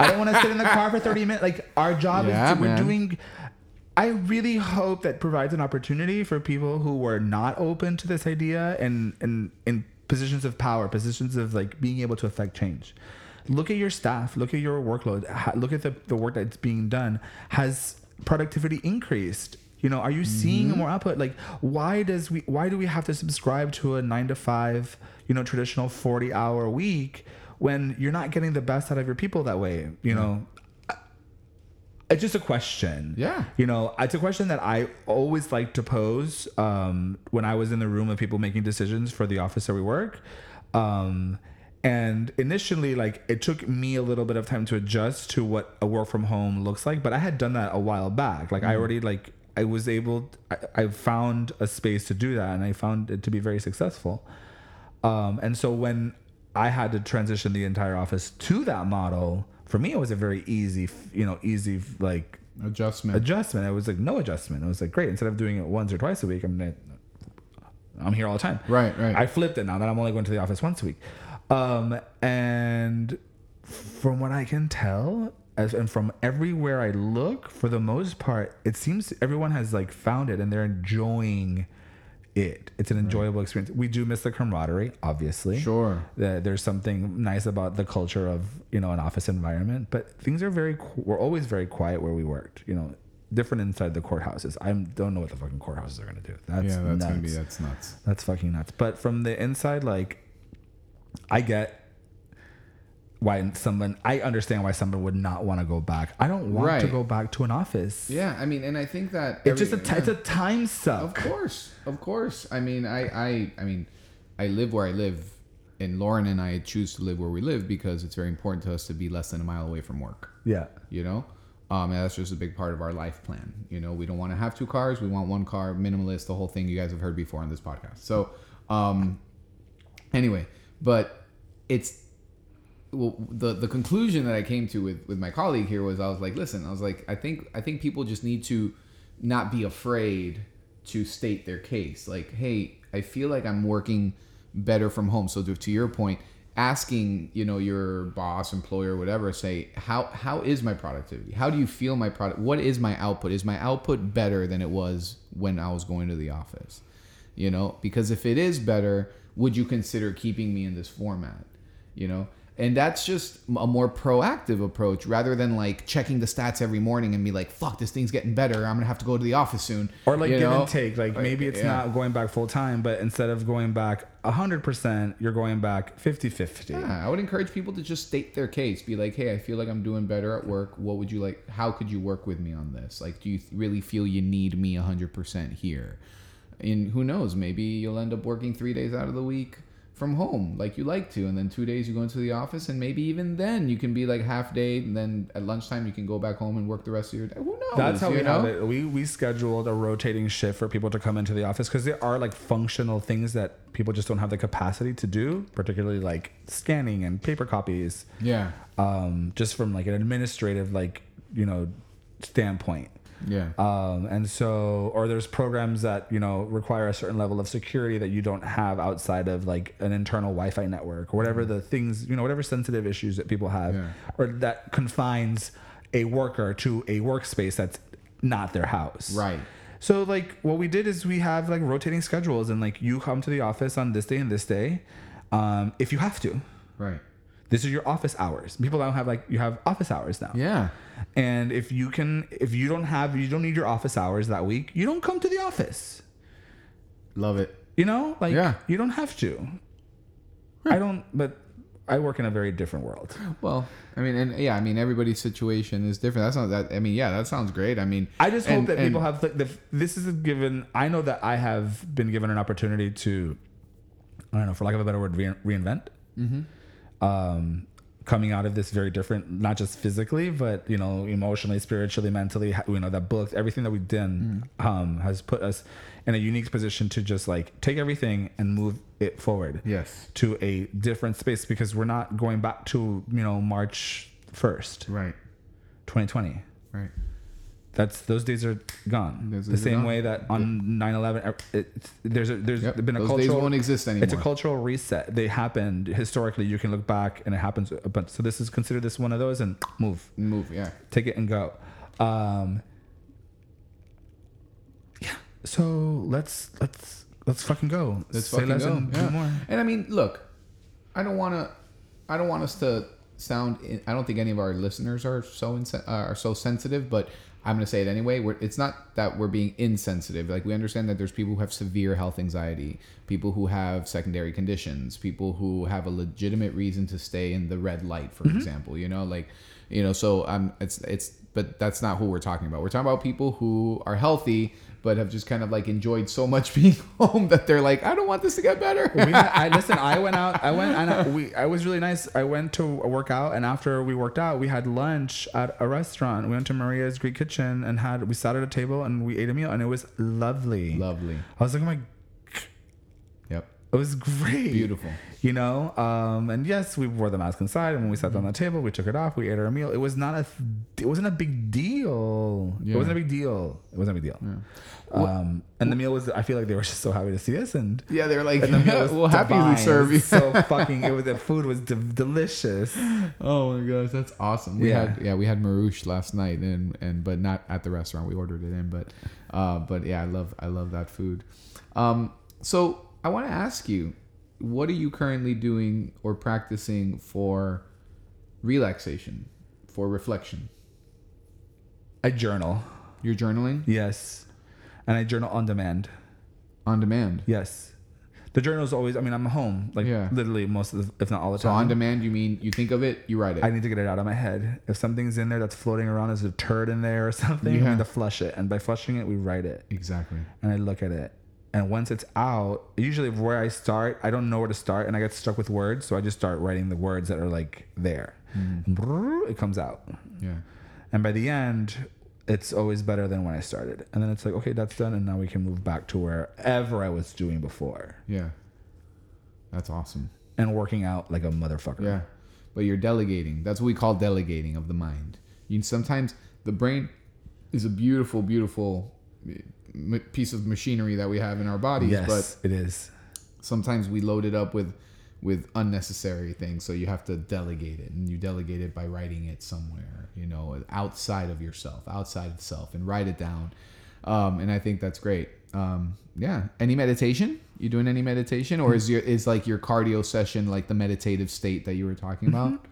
I don't want to sit in the car for 30 minutes. Like our job Yeah, is we're man. doing. I really hope that provides an opportunity for people who were not open to this idea and and in positions of power, positions of like being able to affect change. Look at your staff. Look at your workload. Look at the, the work that's being done. Has productivity increased? You know, are you seeing mm-hmm. more output? Like, why does we? Why do we have to subscribe to a nine to five, you know, traditional forty hour week when you're not getting the best out of your people that way? You know, it's just a question. Yeah. You know, it's a question that I always like to pose um, when I was in the room of people making decisions for the office where we work. Um, and initially, like, it took me a little bit of time to adjust to what a work from home looks like, but I had done that a while back. Like, I already, like, I was able, I, I found a space to do that and I found it to be very successful. Um, and so when I had to transition the entire office to that model, for me, it was a very easy, you know, easy, like, adjustment adjustment. It was like no adjustment. It was like great. Instead of doing it once or twice a week, I'm gonna, I'm here all the time. Right, right. I flipped it now that I'm only going to the office once a week. Um, and from what I can tell, as and from everywhere I look, for the most part, it seems everyone has like found it and they're enjoying it. It's an enjoyable experience. We do miss the camaraderie, obviously. Sure. That there's something nice about the culture of you know an office environment, but things are very. We're always very quiet where we worked. You know, different inside the courthouses. I don't know what the fucking courthouses are gonna do. That's yeah that's nuts. gonna be that's nuts That's fucking nuts. But from the inside, like, I get why someone. I understand why someone would not want to go back. I don't want to go back to an office. yeah i mean and i think that It's every- just a ti- yeah. it's a time Of course, of course. I mean, I, I, I mean, I live where I live, and Lauren and I choose to live where we live because it's very important to us to be less than a mile away from work. Yeah. You know, um, and that's just a big part of our life plan. You know, we don't want to have two cars. We want one car, minimalist, the whole thing you guys have heard before on this podcast. So, um, anyway, but it's well, the the conclusion that I came to with with my colleague here was I was like, listen, I was like, I think I think people just need to not be afraid to state their case. Like, hey, I feel like I'm working better from home. So to, to your point, asking you know your boss, employer, whatever, say how how is my productivity? How do you feel my product? What is my output? Is my output better than it was when I was going to the office? You know, because if it is better, would you consider keeping me in this format? You know, and that's just a more proactive approach rather than like checking the stats every morning and be like, "Fuck, this thing's getting better. I'm gonna have to go to the office soon." Or like you give know? and take. Like maybe it's yeah. not going back full time, but instead of going back 100%, you're going back 50 50. Yeah, I would encourage people to just state their case. Be like, "Hey, I feel like I'm doing better at work. What would you like? How could you work with me on this? Like, do you really feel you need me 100% here?" And who knows? Maybe you'll end up working three days out of the week from home, like you like to, and then two days you go into the office, and maybe even then you can be like half day, and then at lunchtime you can go back home and work the rest of your day. Who knows? That's how we know? have it. We we scheduled a rotating shift for people to come into the office because there are like functional things that people just don't have the capacity to do, particularly like scanning and paper copies. Yeah, Um, just from like an administrative like you know standpoint. Yeah, Um, and so, or there's programs that you know require a certain level of security that you don't have outside of like an internal Wi-Fi network or whatever the things you know, whatever sensitive issues that people have, Yeah. or that confines a worker to a workspace that's not their house. right. So like what we did is we have like rotating schedules and like you come to the office on this day and this day, um, if you have to. Right. This is your office hours. People don't have like you have office hours now. Yeah. And if you can, if you don't have, you don't need your office hours that week, you don't come to the office. Love it. You know, like Yeah. you don't have to. I don't, but I work in a very different world. Well, I mean, and yeah, I mean, everybody's situation is different. That's not that. I mean, yeah, that sounds great. I mean, I just and- hope that and- people have like the, this is a given. I know that I have been given an opportunity to, I don't know, for lack of a better word, re- reinvent. Mm-hmm. Um, coming out of this very different, not just physically, but you know, emotionally, spiritually, mentally. You know, that book, everything that we've done, um, has put us in a unique position to just like take everything and move it forward Yes. to a different space because we're not going back to you know March first, Right. 2020 Right. That's those days are gone. The same gone. way that on 9/11, uh, it's, there's a, there's Yep. been a Those days cultural won't exist anymore. it's a cultural reset. They happened historically. You can look back and it happens. a bunch. So this is consider this one of those and move, Move. Yeah. take it and go. Um, yeah. So let's let's let's fucking go. Let's Say fucking go. and Yeah. more. And I mean, look, I don't want to. I don't want us to sound. I don't think any of our listeners are so insen- uh, are so sensitive, but I'm going to say it anyway. We're, it's not that we're being insensitive. Like we understand that there's people who have severe health anxiety, people who have secondary conditions, people who have a legitimate reason to stay in the red light, for example. You know, like you know. So um, it's it's. But that's not who we're talking about. We're talking about people who are healthy but have just kind of like enjoyed so much being home that they're like, I don't want this to get better. we, I listen. I went out. I went and I, we. I was really nice. I went to a workout, and after we worked out, we had lunch at a restaurant. We went to Maria's Greek Kitchen and had. We sat at a table and we ate a meal, and it was lovely. Lovely. I was like, oh my. It was great. Beautiful. You know, um, and yes, we wore the mask inside, and when we sat down at the table, we took it off. We ate our meal. It was not a, it wasn't a big deal. Yeah. It wasn't a big deal. It wasn't a big deal. Um, and the meal was. I feel like they were just so happy to see us, and Yeah, they were like, and the meal was we'll happily serve you. So fucking, it was the food was de- delicious. oh my gosh, that's awesome. We Yeah. had yeah, we had Maroosh last night, and and but not at the restaurant. We ordered it in, but uh, but yeah, I love I love that food. Um, so I want to ask you, what are you currently doing or practicing for relaxation, for reflection? I journal, You're journaling yes, and I journal on demand, on demand. yes. The journal is always. I mean, I'm home, like Yeah. literally most of, the, if not all the So time. So on demand, you mean you think of it, you write it. I need to get it out of my head. If something's in there that's floating around as a turd in there or something, I Yeah. need to flush it. And by flushing it, we write it. exactly. And I look at it. And once it's out, usually where I start, I don't know where to start, and I get stuck with words, so I just start writing the words that are like there. Mm. It comes out. Yeah. And by the end, it's always better than when I started. And then it's like, okay, that's done, and now we can move back to wherever I was doing before. Yeah. That's awesome. And working out like a motherfucker. Yeah. But you're delegating. That's what we call delegating of the mind. You sometimes the brain is a beautiful, beautiful m- piece of machinery that we have in our bodies, Yes, but it is. sometimes we load it up with with unnecessary things. So you have to delegate it, and you delegate it by writing it somewhere, you know, outside of yourself, outside of self, and write it down. Um, and I think that's great. Um, yeah. Any meditation? You doing any meditation, or is your is like your cardio session like the meditative state that you were talking about?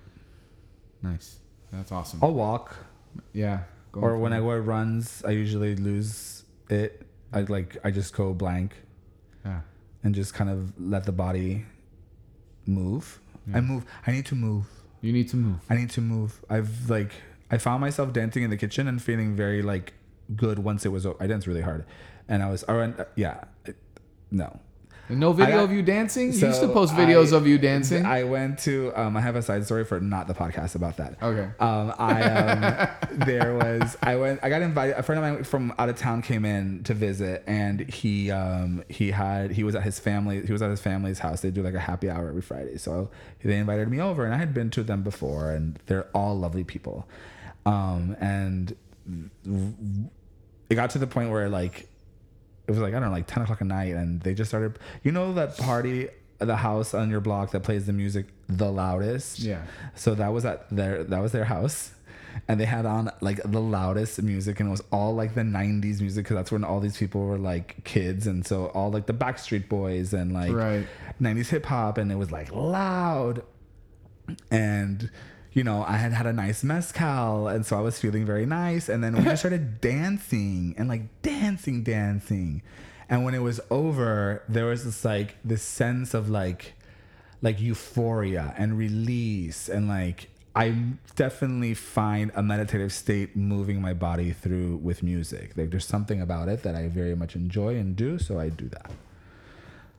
Nice. That's awesome. I'll walk. Yeah. Or when it. I go runs, I usually lose it. I like I just go blank Yeah. and just kind of let the body move. I move. I need to move. You need to move. I need to move. I've like I found myself dancing in the kitchen and feeling very like good once it was. I danced really hard, and I was. I went, uh, yeah, it- no. No video got- of you dancing. you used to post videos I- of you dancing. I went to. Um, I have a side story for not the podcast about that. okay. Um, I um, there was I went I got invited. A friend of mine from out of town came in to visit, and he um, he had he was at his family. He was at his family's house. They do like a happy hour every Friday, so they invited me over, and I had been to them before, and they're all lovely people. Um, and it got to the point where like it was like I don't know, like ten o'clock at night, and they just started. You know that party, the house on your block that plays the music the loudest. Yeah. So that was at their that was their house, and they had on like the loudest music, and it was all like the '90s music because that's when all these people were like kids, and so all like the Backstreet Boys and like Right. '90s hip hop, and it was like loud, and you know I had had a nice mezcal, and so I was feeling very nice, and then we just started dancing and like dancing, dancing, and when it was over, there was this like this sense of like like euphoria and release and like I definitely find a meditative state moving my body through with music. Like there's something about it that I very much enjoy and do, so I do that.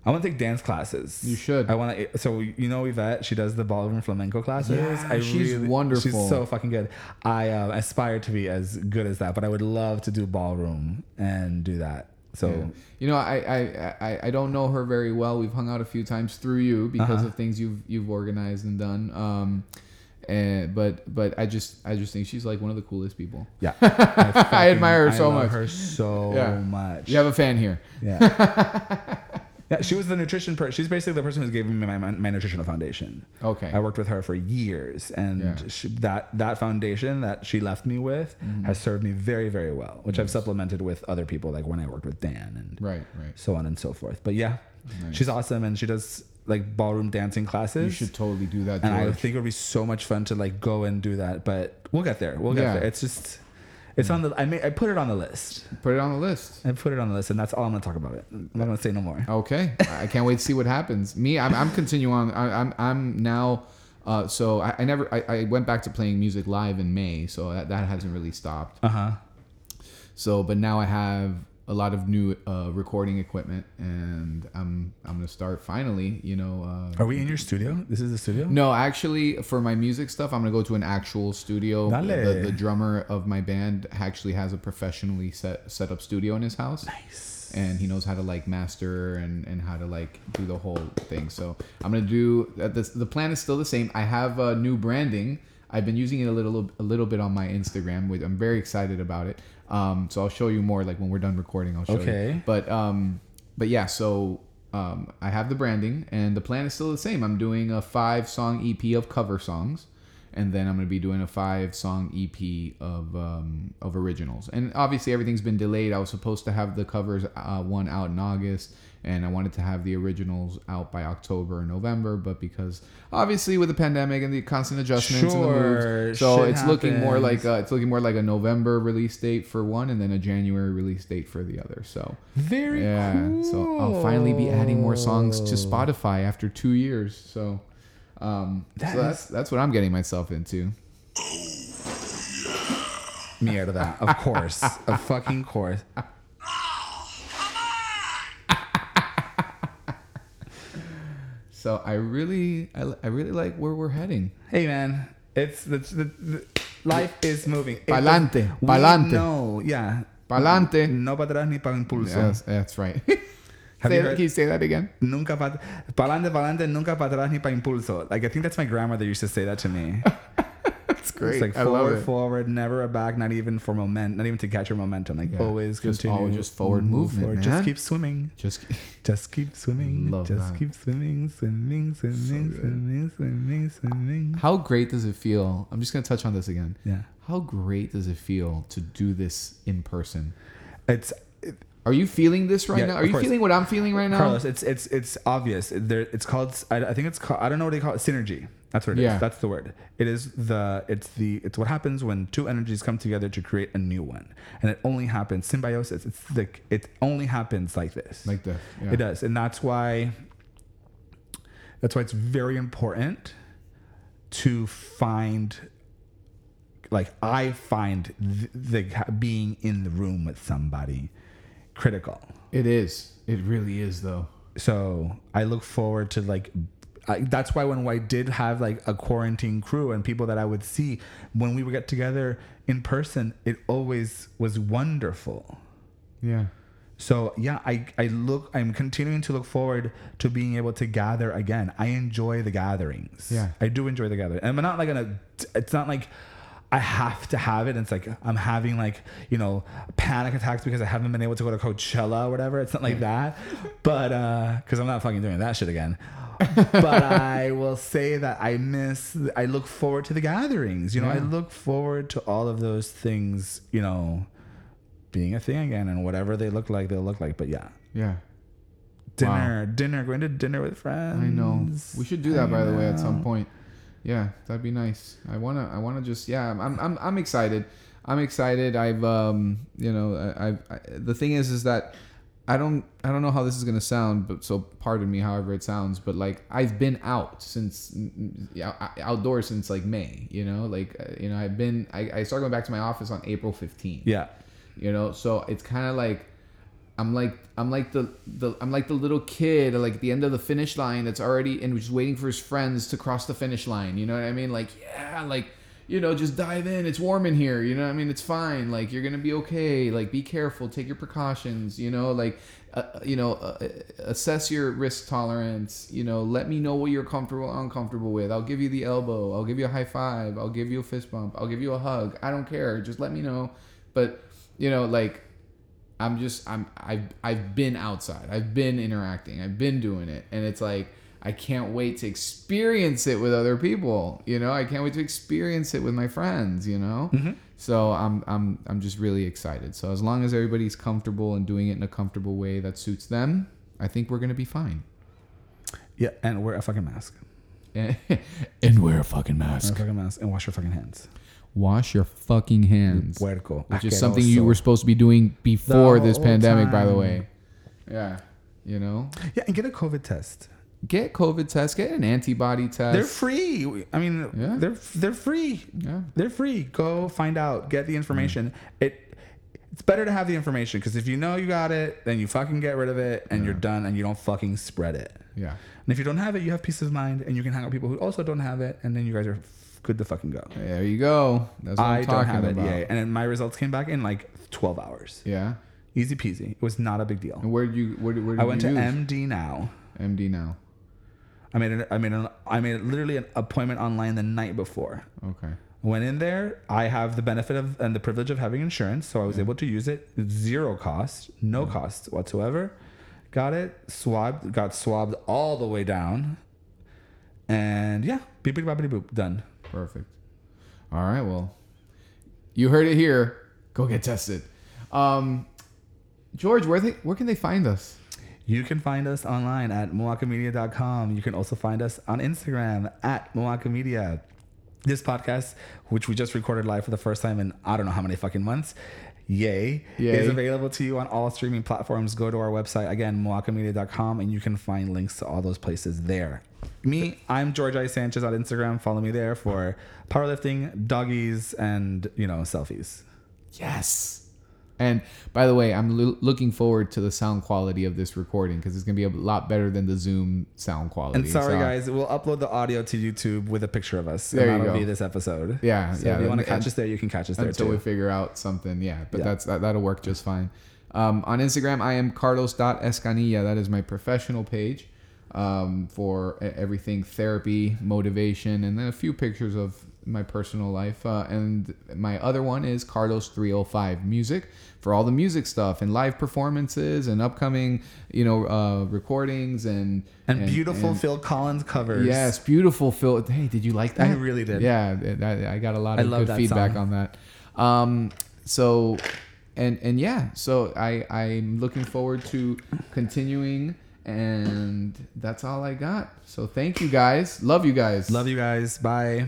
I want to take dance classes. You should. I want to. So you know Yvette, she does the ballroom flamenco classes. Yeah, I she's wonderful. She's so fucking good. I uh, aspire to be as good as that, but I would love to do ballroom and do that. So Yeah. You know, I, I, I, I don't know her very well. We've hung out a few times through you because Uh-huh. of things you've you've organized and done. Um, and but but I just I just think she's like one of the coolest people. yeah, I admire her I so love much. Her so Yeah. much. You have a fan here. Yeah. yeah, she was the nutrition person. She's basically the person who's giving me my, my, my nutritional foundation. Okay. I worked with her for years, and Yeah. she, that that foundation that she left me with Mm-hmm. has served me very, very well. Which I've supplemented with other people, like when I worked with Dan and Right, right. so on and so forth. But yeah, Nice. she's awesome, and she does like ballroom dancing classes. You should totally do that, and I think it would be so much fun to like go and do that. But we'll get there. We'll get Yeah. there. It's just, it's on the. I may, I put it on the list. Put it on the list. I put it on the list, and that's all I'm gonna talk about it. I'm not gonna say no more. Okay, I can't wait to see what happens. Me, I'm, I'm continuing on. I, I'm I'm now. Uh, so I, I never I, I went back to playing music live in May, so that, that hasn't really stopped. Uh huh. So, but now I have a lot of new uh, recording equipment, and I'm I'm gonna start finally. You know. Uh, Are we in your studio? This is the studio. no, actually, for my music stuff, I'm gonna go to an actual studio. The, the drummer of my band actually has a professionally set set up studio in his house. Nice. and he knows how to like master and, and how to like do the whole thing. So I'm gonna do uh, this. The plan is still the same. I have uh, new branding. I've been using it a little a little bit on my Instagram. With I'm very excited about it. Um, so I'll show you more like when we're done recording. I'll show you. Okay. But um, but yeah. So um, I have the branding, and the plan is still the same. I'm doing a five song EP of cover songs and then I'm gonna be doing a five song EP of um, of originals. And obviously everything's been delayed. I was supposed to have the covers uh, one out in August, and I wanted to have the originals out by October or November, but because obviously with the pandemic and the constant adjustments and the Sure, moves, so it's looking more like a, it's looking more like a November release date for one, and then a January release date for the other. So Very yeah, cool. so I'll finally be adding more songs to Spotify after two years. So. Um, That so that's that's what I'm getting myself into. Mierda. Of course. of fucking course. So I really, I, I really like where we're heading. Hey man, it's the, the, the life is moving. Pa'lante, pa'lante. know, yeah. Pa'lante. No para atrás ni para impulso. Yes, that's right. Have say you heard- can you say that again? Nunca para pa'lante, pa'lante, nunca para atrás ni para impulso. Like I think that's my grandmother used to say that to me. That's great. It's like I love forward, it. forward, never a back, not even for moment, not even to catch your momentum. Like Yeah. always Just continue. all- just forward move movement, forward. Just keep swimming. Just Just keep swimming. Love just that. keep swimming, swimming, swimming, good. swimming, swimming, swimming. how great does it feel? I'm just gonna touch on this again. Yeah. How great does it feel to do this in person? It's it, Are you feeling this right Yeah, now? Are you course. feeling what I'm feeling right now? Carlos. It's it's it's obvious. There, it's called. I, I think it's called. I don't know what they call it. Synergy. That's what it is. Yeah. That's the word. It is the. It's the. It's what happens when two energies come together to create a new one, and it only happens symbiosis. It's like it only happens like this. Like this. Yeah. It does, and that's why. That's why it's very important to find. Like I find th- the being in the room with somebody critical. It is. It really is, though. So I look forward to like. I, that's why when I did have like a quarantine crew and people that I would see when we would get together in person, it always was wonderful. Yeah. So yeah, I, I look I'm continuing to look forward to being able to gather again. I enjoy the gatherings. Yeah. I do enjoy the gathering. And I'm not like gonna it's not like I have to have it. And It's like I'm having like, you know, panic attacks because I haven't been able to go to Coachella or whatever. It's not like that. But uh because I'm not fucking doing that shit again. but I will say that I miss I look forward to the gatherings. You know, I look forward to all of those things, you know, being a thing again and whatever they look like they'll look like but yeah Yeah. dinner dinner going to dinner with friends I know. We should do that, by the way, at some point. Yeah, that'd be nice. I wanna, I wanna just, yeah, I'm, I'm, I'm excited. I'm excited. I've, um, you know, I, I've, I, the thing is, is that I don't I don't know how this is gonna sound, but so pardon me, however it sounds. But like I've been out since yeah, outdoors since like May. You know, like uh, you know I've been I, I started going back to my office on April fifteenth. Yeah. You know, so it's kind of like I'm like I'm like the, the I'm like the little kid like at the end of the finish line that's already and just waiting for his friends to cross the finish line. You know what I mean? Like yeah, like you know, just dive in. It's warm in here. You know, what I mean, it's fine. Like you're gonna be okay. Like be careful. Take your precautions. You know, like uh, you know, uh, assess your risk tolerance. You know, let me know what you're comfortable, uncomfortable with. I'll give you the elbow. I'll give you a high five. I'll give you a fist bump. I'll give you a hug. I don't care. Just let me know. But you know, like I'm just I'm I've I've been outside. I've been interacting. I've been doing it, and it's like I can't wait to experience it with other people. You know, I can't wait to experience it with my friends. You know, Mm-hmm. so I'm I'm I'm just really excited. So as long as everybody's comfortable and doing it in a comfortable way that suits them, I think we're gonna be fine. Yeah, and wear a fucking mask. and wear a fucking mask. Wear a fucking mask and wash your fucking hands. Wash your fucking hands. Puerco. Which is something you were supposed to be doing before this pandemic, by the way. Yeah. You know, Yeah, and get a COVID test. get COVID test, get an antibody test. They're free. I mean, Yeah. they're they're free. yeah. They're free. Go find out. Get the information. Mm. It it's better to have the information because if you know you got it, then you fucking get rid of it and you're done and you don't fucking spread it. Yeah. And if you don't have it, you have peace of mind and you can hang out with people who also don't have it, and then you guys are f- the fucking go. There you go. That's what I am don't have it. about. Yeah, and then my results came back in like 12 hours. Yeah. Easy peasy. It was not a big deal. And where did you where, did- where did I went you to use? MD now. MD now. I made an, I made an, I made literally an appointment online the night before. Okay. Went in there. I have the benefit of and the privilege of having insurance, so I was able to use it zero cost, no cost whatsoever. Got it swabbed, got swabbed all the way down, and yeah, beep beep boppity boop, done. Perfect. All right. Well, you heard it here. Go get tested. Um, George, where they where can they find us? You can find us online at moakamedia.com. You can also find us on Instagram at moakamedia. This podcast, which we just recorded live for the first time in I don't know how many fucking months, yay, Yay. is available to you on all streaming platforms. Go to our website, again, moakamedia.com, and you can find links to all those places there. Me, I'm George I. Sanchez on Instagram. Follow me there for powerlifting, doggies, and, you know, selfies. Yes. And by the way, I'm loo- looking forward to the sound quality of this recording because it's gonna be a lot better than the Zoom sound quality. And sorry, So- guys, we'll upload the audio to YouTube with a picture of us. There and you that'll go. be this episode. Yeah, So yeah. if you want to catch us there, you can catch us there too. until too. we figure out something. Yeah, but Yeah. that's that, that'll work just fine. Um, on Instagram, I am Carlos.escanilla. That is my professional page um, for everything therapy, motivation, and then a few pictures of my personal life. Uh, and my other one is Carlos305 Music for all the music stuff and live performances and upcoming, you know, uh, recordings and and, beautiful and- Phil Collins covers. Yes, beautiful Phil. Hey, did you like that? I really did. Yeah, I, I got a lot of good feedback song. on that. Um, so, and and yeah, so I I'm looking forward to continuing, and that's all I got. So thank you guys. Love you guys. Love you guys. Bye.